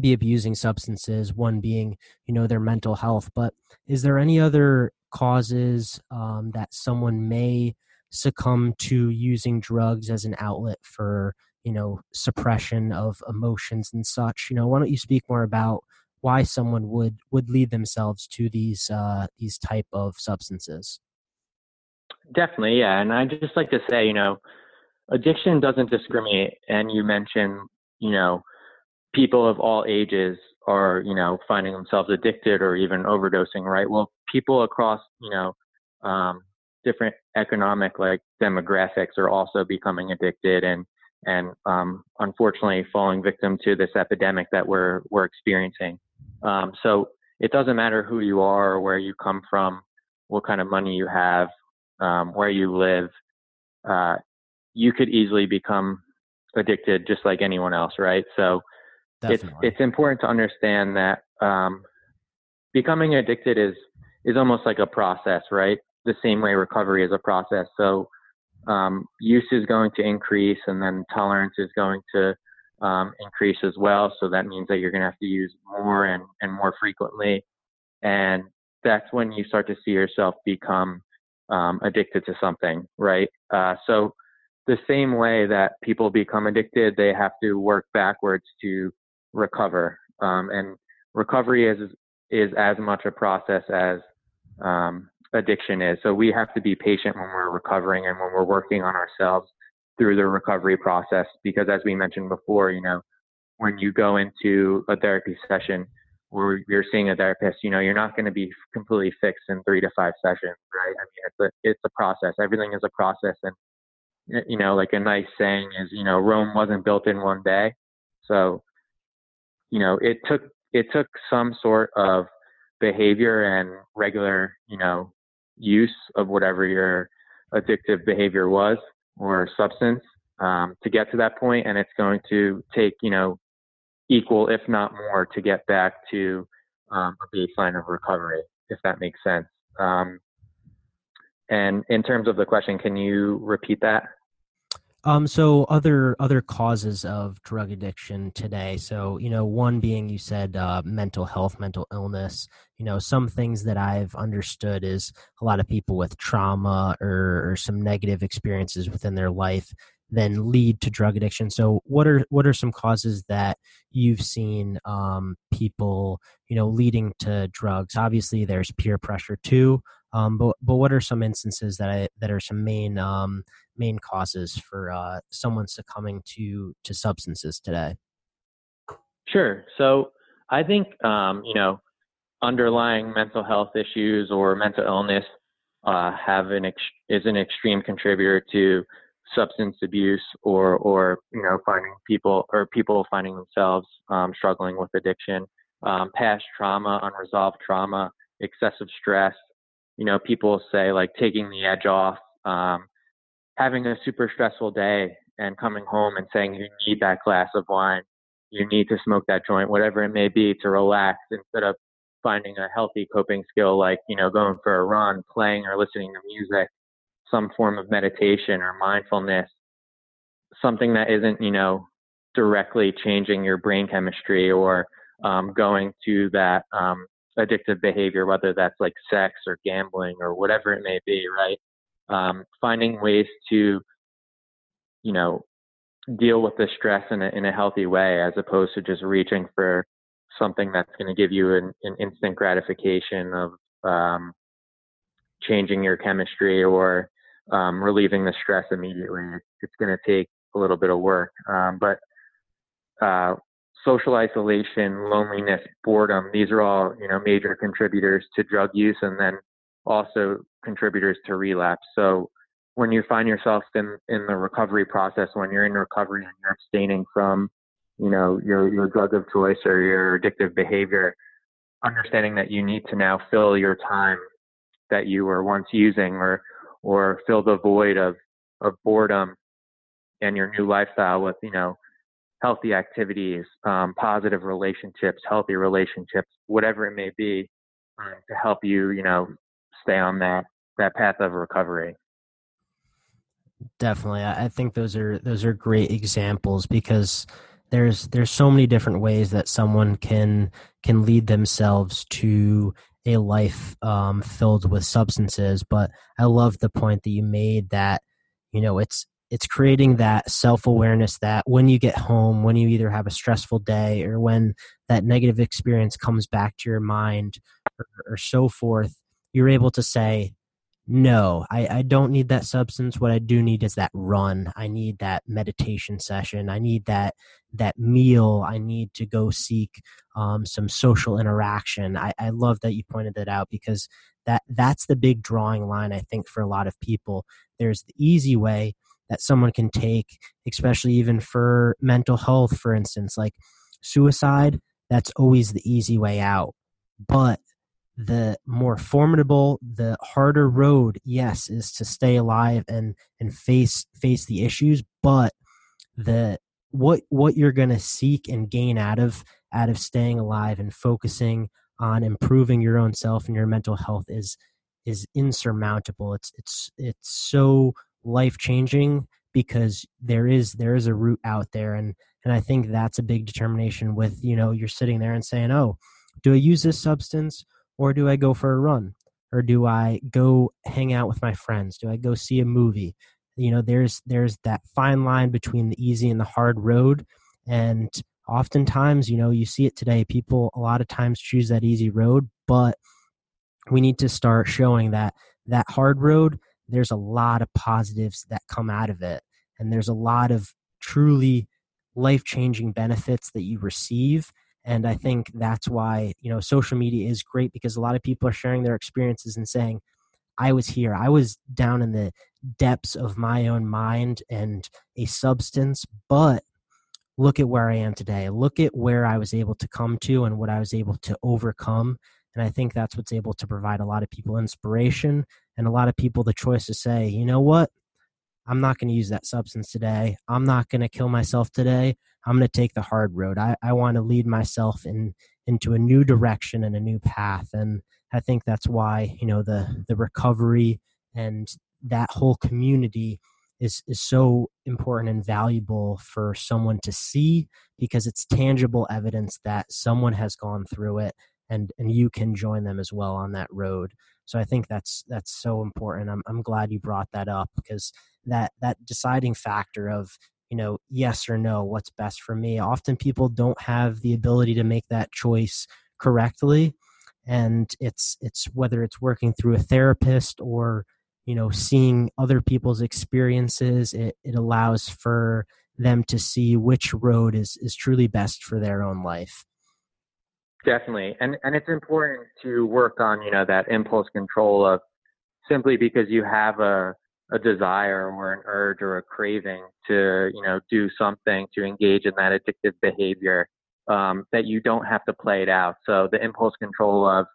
be abusing substances. One being you know their mental health, but is there any other causes um, that someone may succumb to using drugs as an outlet for you know suppression of emotions and such? You know, why don't you speak more about why someone would would lead themselves to these uh, these type of substances.
Definitely, yeah, and I just like to say, you know, addiction doesn't discriminate. And you mentioned, you know, people of all ages are, you know, finding themselves addicted or even overdosing, right? Well, people across, you know, um, different economic like demographics are also becoming addicted and and um, unfortunately falling victim to this epidemic that we're we're experiencing. Um, so it doesn't matter who you are or where you come from, what kind of money you have, um, where you live. Uh, you could easily become addicted just like anyone else, right? So Definitely. it's it's important to understand that um, becoming addicted is is almost like a process, right? The same way recovery is a process. So um, use is going to increase, and then tolerance is going to um, increase as well. So that means that you're going to have to use more and, and more frequently. And that's when you start to see yourself become um, addicted to something, right? Uh, so the same way that people become addicted, they have to work backwards to recover. Um, and recovery is is as much a process as um, addiction is. So we have to be patient when we're recovering and when we're working on ourselves through the recovery process because as we mentioned before, you know, when you go into a therapy session where you're seeing a therapist, you know, you're not going to be completely fixed in three to five sessions, right? I mean, it's a, it's a process. Everything is a process. And, you know, like a nice saying is, you know, Rome wasn't built in one day. So, you know, it took, it took some sort of behavior and regular, you know, use of whatever your addictive behavior was or substance um, to get to that point, and it's going to take you know equal, if not more, to get back to um, a baseline of recovery, if that makes sense. Um, and in terms of the question, can you repeat that?
Um, so other other causes of drug addiction today. So you know, one being you said uh, mental health, mental illness. You know, some things that I've understood is a lot of people with trauma or, or some negative experiences within their life then lead to drug addiction. So what are what are some causes that you've seen um, people you know leading to drugs? Obviously, there's peer pressure too. Um, but but what are some instances that I, that are some main um, main causes for uh, someone succumbing to to substances today?
Sure. So I think um, you know underlying mental health issues or mental illness uh, have an ex- is an extreme contributor to substance abuse or or you know finding people or people finding themselves um, struggling with addiction, um, past trauma, unresolved trauma, excessive stress. You know, people say like taking the edge off, um, having a super stressful day and coming home and saying you need that glass of wine, you need to smoke that joint, whatever it may be, to relax instead of finding a healthy coping skill like you know going for a run, playing or listening to music some form of meditation or mindfulness, something that isn't, you know, directly changing your brain chemistry or um, going to that um, addictive behavior, whether that's like sex or gambling or whatever it may be, right? Um, finding ways to, you know, deal with the stress in a, in a healthy way as opposed to just reaching for something that's going to give you an, an instant gratification of um, changing your chemistry or um, relieving the stress immediately. It's going to take a little bit of work, um, but uh, social isolation, loneliness, boredom, these are all you know major contributors to drug use, and then also contributors to relapse. So when you find yourself in in the recovery process, when you're in recovery and you're abstaining from you know your your drug of choice or your addictive behavior, understanding that you need to now fill your time that you were once using or or fill the void of, of boredom and your new lifestyle with, you know, healthy activities, um, positive relationships, healthy relationships, whatever it may be, um, to help you, you know, stay on that that path of recovery.
Definitely, I think those are those are great examples because there's there's so many different ways that someone can can lead themselves to a life um, filled with substances. But I love the point that you made that you know it's it's creating that self awareness that when you get home, when you either have a stressful day or when that negative experience comes back to your mind or, or so forth, you're able to say, no, I, I don't need that substance. What I do need is that run. I need that meditation session. I need that that meal. I need to go seek um, some social interaction. I, I love that you pointed that out because that that's the big drawing line I think for a lot of people. There's the easy way that someone can take, especially even for mental health, for instance, like suicide. That's always the easy way out. But the more formidable the harder road yes is to stay alive and and face face the issues but the what what you're going to seek and gain out of out of staying alive and focusing on improving your own self and your mental health is is insurmountable. It's it's it's so life changing because there is there is a route out there and and I think that's a big determination with you know you're sitting there and saying oh do I use this substance or do I go for a run? Or do I go hang out with my friends? Do I go see a movie? You know, there's there's that fine line between the easy and the hard road. And oftentimes, you know, you see it today. People a lot of times choose that easy road, but we need to start showing that that hard road, there's a lot of positives that come out of it. And there's a lot of truly life changing benefits that you receive and i think that's why you know social media is great because a lot of people are sharing their experiences and saying i was here i was down in the depths of my own mind and a substance but look at where i am today look at where i was able to come to and what i was able to overcome and i think that's what's able to provide a lot of people inspiration and a lot of people the choice to say you know what I'm not going to use that substance today. I'm not going to kill myself today. I'm going to take the hard road. I, I want to lead myself in into a new direction and a new path. And I think that's why, you know, the the recovery and that whole community is is so important and valuable for someone to see because it's tangible evidence that someone has gone through it and and you can join them as well on that road so i think that's that's so important i'm i'm glad you brought that up because that that deciding factor of you know yes or no what's best for me. Often people don't have the ability to make that choice correctly and it's it's whether it's working through a therapist or you know seeing other people's experiences it, it allows for them to see which road is is truly best for their own life.
Definitely and and it's important to work on you know that impulse control of simply because you have a a desire or an urge or a craving to you know do something to engage in that addictive behavior um, that you don't have to play it out. So the impulse control of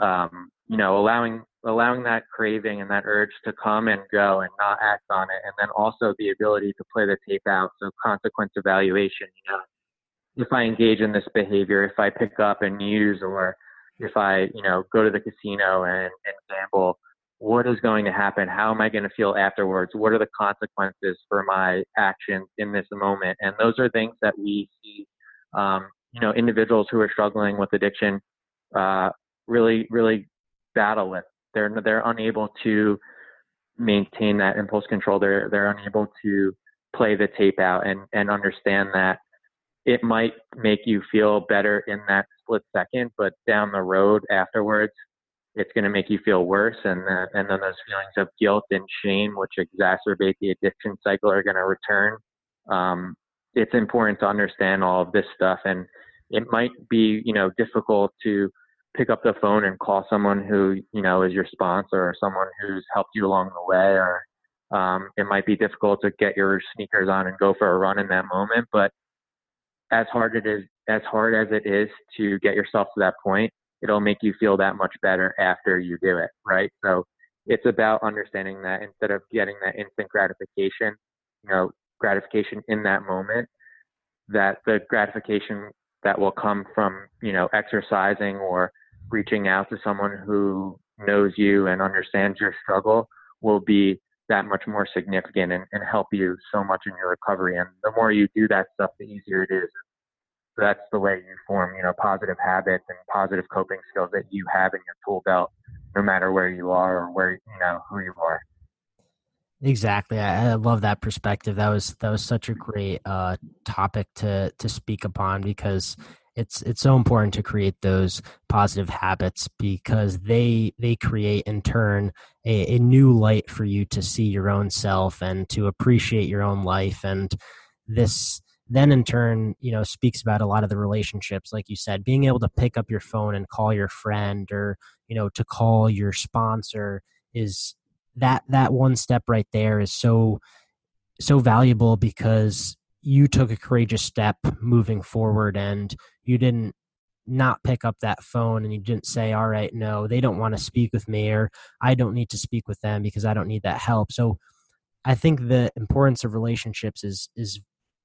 um, you know allowing allowing that craving and that urge to come and go and not act on it and then also the ability to play the tape out. So consequence evaluation you know if i engage in this behavior if i pick up and use or if i you know go to the casino and, and gamble what is going to happen? How am I going to feel afterwards? What are the consequences for my actions in this moment? And those are things that we see, um, you know, individuals who are struggling with addiction uh, really, really battle with. They're they're unable to maintain that impulse control. They're they're unable to play the tape out and and understand that it might make you feel better in that split second, but down the road afterwards, it's going to make you feel worse and uh, and then those feelings of guilt and shame which exacerbate the addiction cycle are going to return. Um, it's important to understand all of this stuff and it might be you know difficult to pick up the phone and call someone who you know is your sponsor or someone who's helped you along the way or um, it might be difficult to get your sneakers on and go for a run in that moment but as hard it is as hard as it is to get yourself to that point it'll make you feel that much better after you do it, right? So it's about understanding that instead of getting that instant gratification, you know, gratification in that moment, that the gratification that will come from, you know, exercising or reaching out to someone who knows you and understands your struggle will be that much more significant and, and help you so much in your recovery. And the more you do that stuff, the easier it is that's the way you form, you know, positive habits and positive coping skills that you have in your tool belt, no matter where you are or where you know who you are.
Exactly. I, I love that perspective. That was that was such a great uh, topic to to speak upon because it's it's so important to create those positive habits because they they create in turn a, a new light for you to see your own self and to appreciate your own life and this then in turn you know speaks about a lot of the relationships like you said being able to pick up your phone and call your friend or you know to call your sponsor is that that one step right there is so so valuable because you took a courageous step moving forward and you didn't not pick up that phone and you didn't say all right no they don't want to speak with me or i don't need to speak with them because i don't need that help. So i think the importance of relationships is is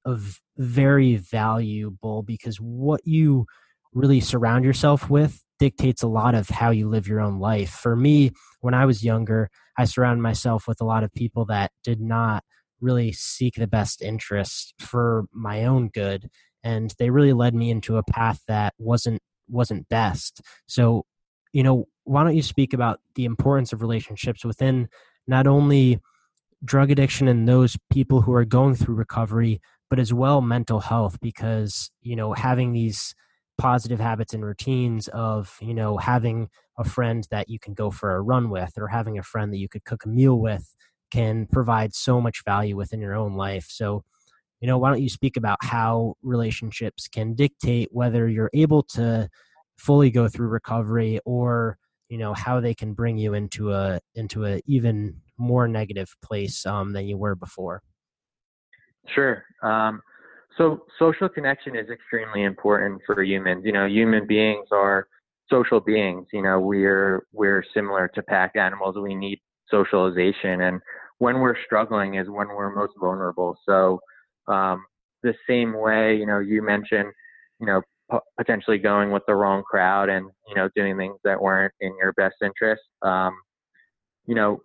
of very valuable because what you really surround yourself with dictates a lot of how you live your own life. For me, when I was younger, I surrounded myself with a lot of people that did not really seek the best interest for my own good and they really led me into a path that wasn't wasn't best. So, you know, why don't you speak about the importance of relationships within not only drug addiction and those people who are going through recovery, but as well mental health because you know having these positive habits and routines of you know having a friend that you can go for a run with or having a friend that you could cook a meal with can provide so much value within your own life. So you know why don't you speak about how relationships can dictate whether you're able to fully go through recovery or you know how they can bring you into a into a even more negative place um, than you were before
Sure. Um, so social connection is extremely important for humans. You know, human beings are social beings. You know, we're we're similar to pack animals. We need socialization, and when we're struggling is when we're most vulnerable. So, um, the same way, you know, you mentioned, you know, p- potentially going with the wrong crowd and you know doing things that weren't in your best interest. Um, you know,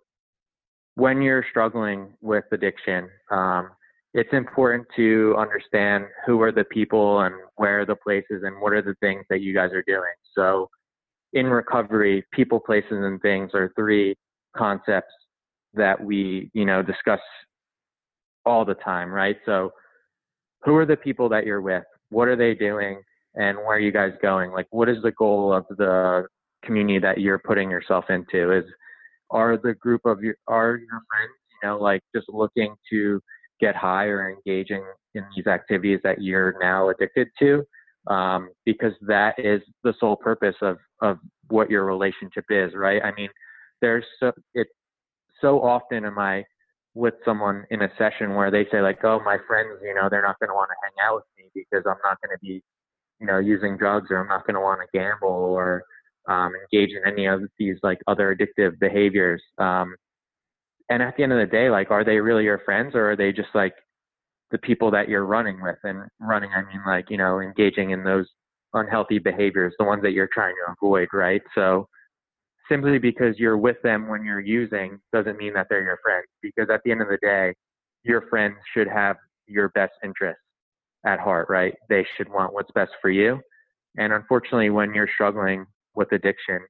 when you're struggling with addiction, um, it's important to understand who are the people and where are the places and what are the things that you guys are doing. So in recovery, people, places, and things are three concepts that we, you know, discuss all the time, right? So who are the people that you're with? What are they doing? And where are you guys going? Like, what is the goal of the community that you're putting yourself into? Is are the group of your are your friends, you know, like just looking to get high or engaging in these activities that you're now addicted to um, because that is the sole purpose of of what your relationship is right i mean there's so it so often am I with someone in a session where they say like, "Oh, my friends, you know, they're not going to want to hang out with me because I'm not going to be, you know, using drugs or I'm not going to want to gamble or um, engage in any of these like other addictive behaviors." Um, and at the end of the day, like, are they really your friends or are they just like the people that you're running with? And running, I mean, like, you know, engaging in those unhealthy behaviors, the ones that you're trying to avoid, right? So simply because you're with them when you're using doesn't mean that they're your friends because at the end of the day, your friends should have your best interests at heart, right? They should want what's best for you. And unfortunately, when you're struggling with addiction,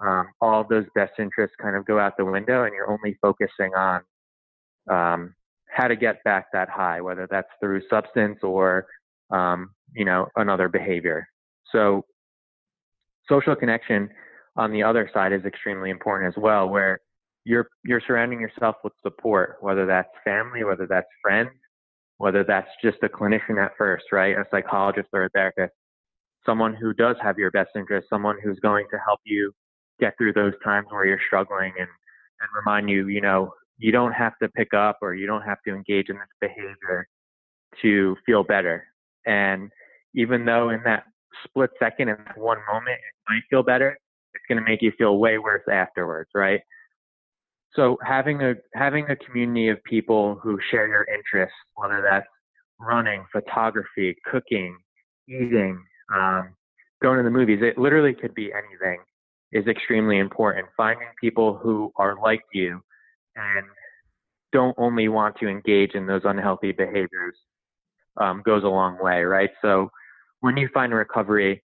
um, all those best interests kind of go out the window and you're only focusing on um, how to get back that high, whether that's through substance or, um, you know, another behavior. So social connection on the other side is extremely important as well, where you're, you're surrounding yourself with support, whether that's family, whether that's friends, whether that's just a clinician at first, right? A psychologist or a therapist, someone who does have your best interest, someone who's going to help you get through those times where you're struggling and, and remind you, you know, you don't have to pick up or you don't have to engage in this behavior to feel better. And even though in that split second, in that one moment, it might feel better, it's going to make you feel way worse afterwards, right? So having a having a community of people who share your interests, whether that's running, photography, cooking, eating, um, going to the movies, it literally could be anything is extremely important. Finding people who are like you and don't only want to engage in those unhealthy behaviors um, goes a long way, right? So when you find recovery,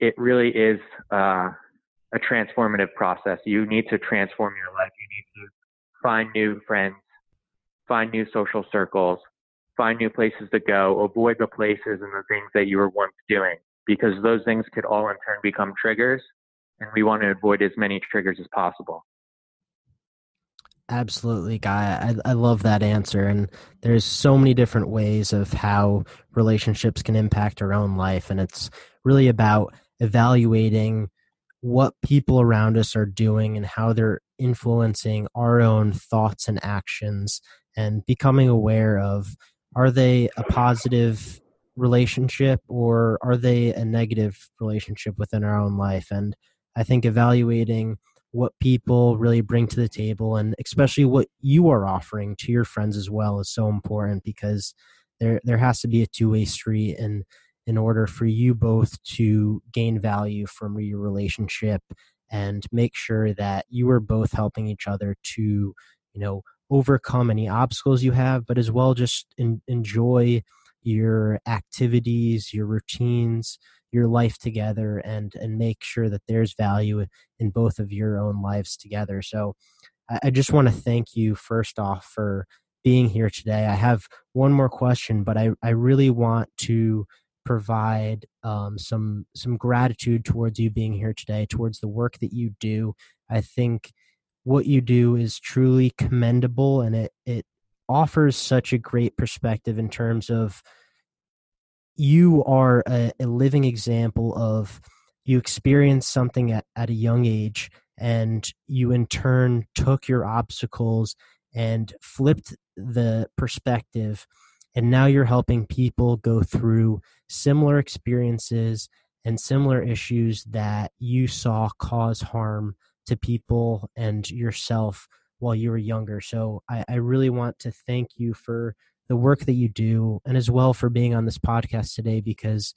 it really is uh, a transformative process. You need to transform your life. You need to find new friends, find new social circles, find new places to go, avoid the places and the things that you were once doing because those things could all in turn become triggers and we want to avoid as many triggers as possible.
Absolutely, Guy. I, I love that answer. And there's so many different ways of how relationships can impact our own life. And it's really about evaluating what people around us are doing and how they're influencing our own thoughts and actions and becoming aware of are they a positive relationship or are they a negative relationship within our own life and I think evaluating what people really bring to the table and especially what you are offering to your friends as well is so important because there there has to be a two-way street and in order for you both to gain value from your relationship and make sure that you are both helping each other to you know overcome any obstacles you have but as well just in, enjoy your activities your routines your life together and and make sure that there's value in both of your own lives together. So i, I just want to thank you first off for being here today. I have one more question but i i really want to provide um, some some gratitude towards you being here today towards the work that you do. I think what you do is truly commendable and it it offers such a great perspective in terms of you are a, a living example of you experienced something at, at a young age and you in turn took your obstacles and flipped the perspective. And now you're helping people go through similar experiences and similar issues that you saw cause harm to people and yourself while you were younger. So i, I really want to thank you for the work that you do and as well for being on this podcast today because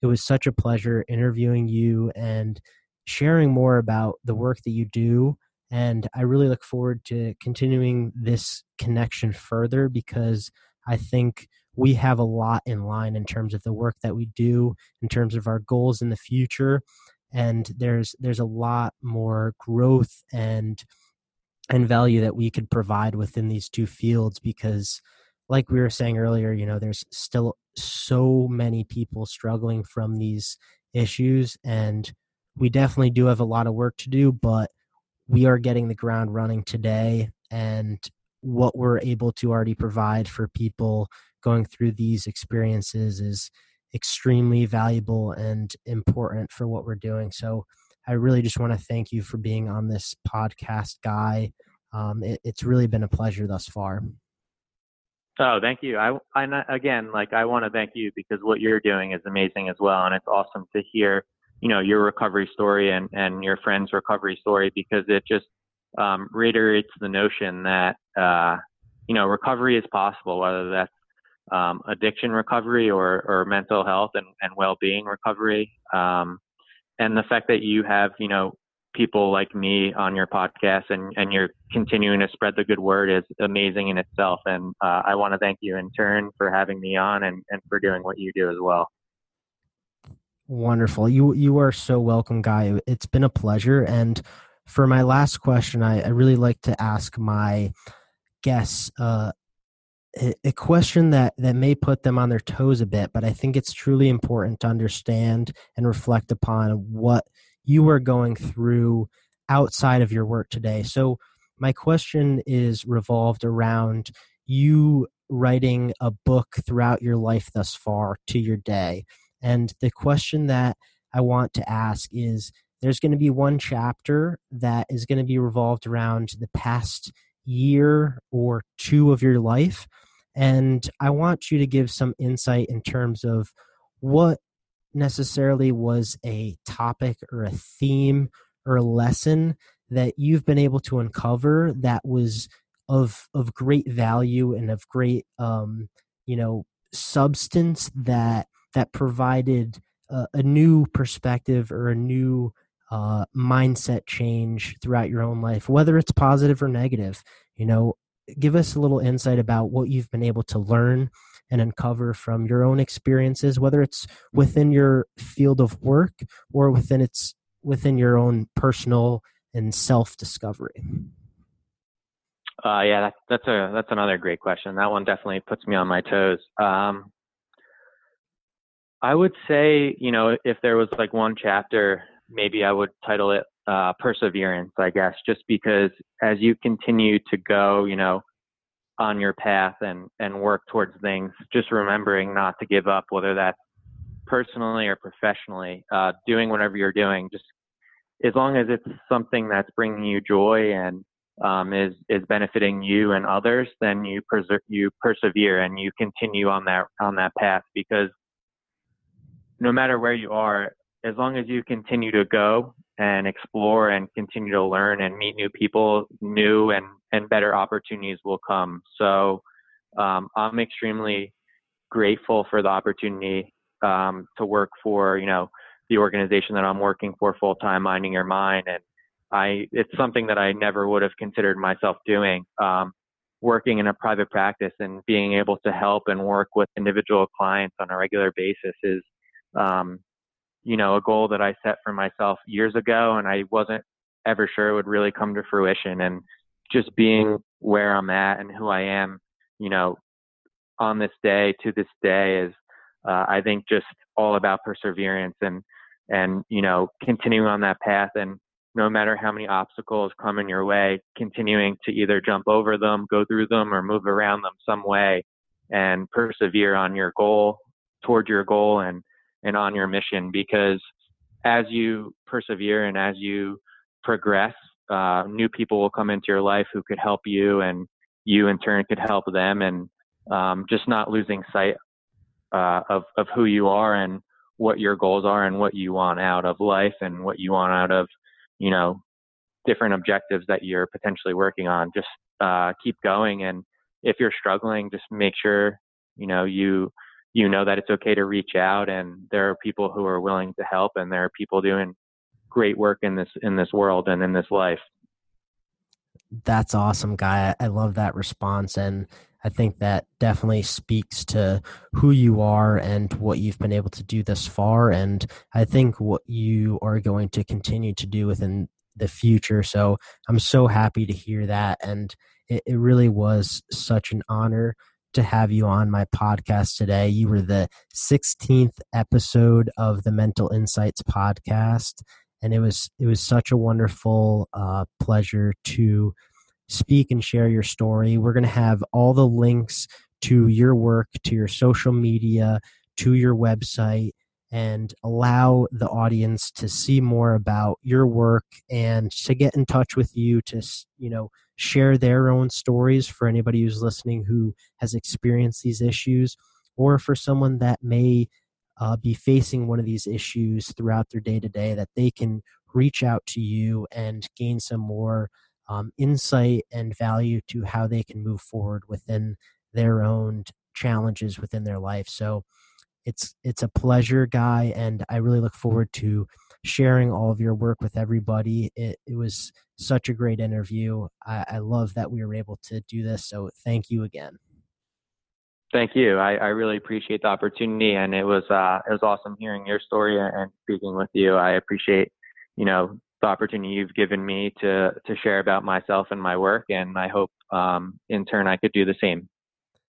it was such a pleasure interviewing you and sharing more about the work that you do. And i really look forward to continuing this connection further because i think we have a lot in line in terms of the work that we do in terms of our goals in the future. And there's there's a lot more growth and and value that we could provide within these two fields because like we were saying earlier, you know, there's still so many people struggling from these issues, and we definitely do have a lot of work to do, but we are getting the ground running today. And what we're able to already provide for people going through these experiences is extremely valuable and important for what we're doing. So I really just want to thank you for being on this podcast, Guy. Um, it, it's really been a pleasure thus far.
Oh, thank you. I, I again, like I want to thank you because what you're doing is amazing as well, and it's awesome to hear, you know, your recovery story and and your friend's recovery story because it just um, reiterates the notion that uh, you know recovery is possible, whether that's um, addiction recovery or or mental health and and well-being recovery. Um, and the fact that you have, you know, people like me on your podcast and, and you're continuing to spread the good word is amazing in itself. And uh, I want to thank you in turn for having me on and, and for doing what you do as well.
Wonderful. You you are so welcome, Guy. It's been a pleasure. And for my last question, I, I really like to ask my guests uh, a, a question that that may put them on their toes a bit, but I think it's truly important to understand and reflect upon what you are going through outside of your work today. So, my question is revolved around you writing a book throughout your life thus far to your day. And the question that I want to ask is there's going to be one chapter that is going to be revolved around the past year or two of your life. And I want you to give some insight in terms of what necessarily was a topic or a theme or a lesson that you've been able to uncover that was of of great value and of great um, you know substance that that provided a, a new perspective or a new uh, mindset change throughout your own life, whether it's positive or negative. You know, give us a little insight about what you've been able to learn and uncover from your own experiences, whether it's within your field of work or within its within your own personal and self discovery.
Uh, yeah, that's that's a that's another great question. That one definitely puts me on my toes. Um, I would say, you know, if there was like one chapter, maybe I would title it uh, perseverance. I guess just because as you continue to go, you know, on your path and and work towards things just remembering not to give up whether that's personally or professionally uh, doing whatever you're doing just as long as it's something that's bringing you joy and um, is is benefiting you and others then you perser- you persevere and you continue on that on that path because no matter where you are as long as you continue to go and explore and continue to learn and meet new people, new and, and better opportunities will come. So um, I'm extremely grateful for the opportunity um, to work for, you know, the organization that I'm working for full time, Minding Your Mind. And I, it's something that I never would have considered myself doing. Um, working in a private practice and being able to help and work with individual clients on a regular basis is um, you know, a goal that I set for myself years ago and I wasn't ever sure it would really come to fruition. And just being where I'm at and who I am, you know, on this day to this day is, uh, I think just all about perseverance and, and, you know, continuing on that path and no matter how many obstacles come in your way, continuing to either jump over them, go through them, or move around them some way and persevere on your goal, toward your goal and, and on your mission because as you persevere and as you progress, uh, new people will come into your life who could help you, and you in turn could help them, and um, just not losing sight uh, of of who you are and what your goals are and what you want out of life and what you want out of you know different objectives that you're potentially working on. Just uh, keep going, and if you're struggling, just make sure you know you you know that it's okay to reach out and there are people who are willing to help and there are people doing great work in this in this world and in this life.
That's awesome guy. I love that response and i think that definitely speaks to who you are and what you've been able to do thus far and i think what you are going to continue to do within the future. So i'm so happy to hear that and it, it really was such an honor to have you on my podcast today. You were the 16th episode of the Mental Insights podcast, and it was it was such a wonderful uh, pleasure to speak and share your story. We're going to have all the links to your work, to your social media, to your website, and allow the audience to see more about your work and to get in touch with you to you know share their own stories for anybody who's listening who has experienced these issues or for someone that may uh, be facing one of these issues throughout their day to day that they can reach out to you and gain some more um, insight and value to how they can move forward within their own challenges within their life. So it's it's a pleasure guy and i really look forward to sharing all of your work with everybody it, it was such a great interview I, I love that we were able to do this so thank you again
Thank you. I, I, really appreciate the opportunity, and it was uh, it was awesome hearing your story and speaking with you. I appreciate, you know, the opportunity you've given me to to share about myself and my work, and I hope um, in turn I could do the same.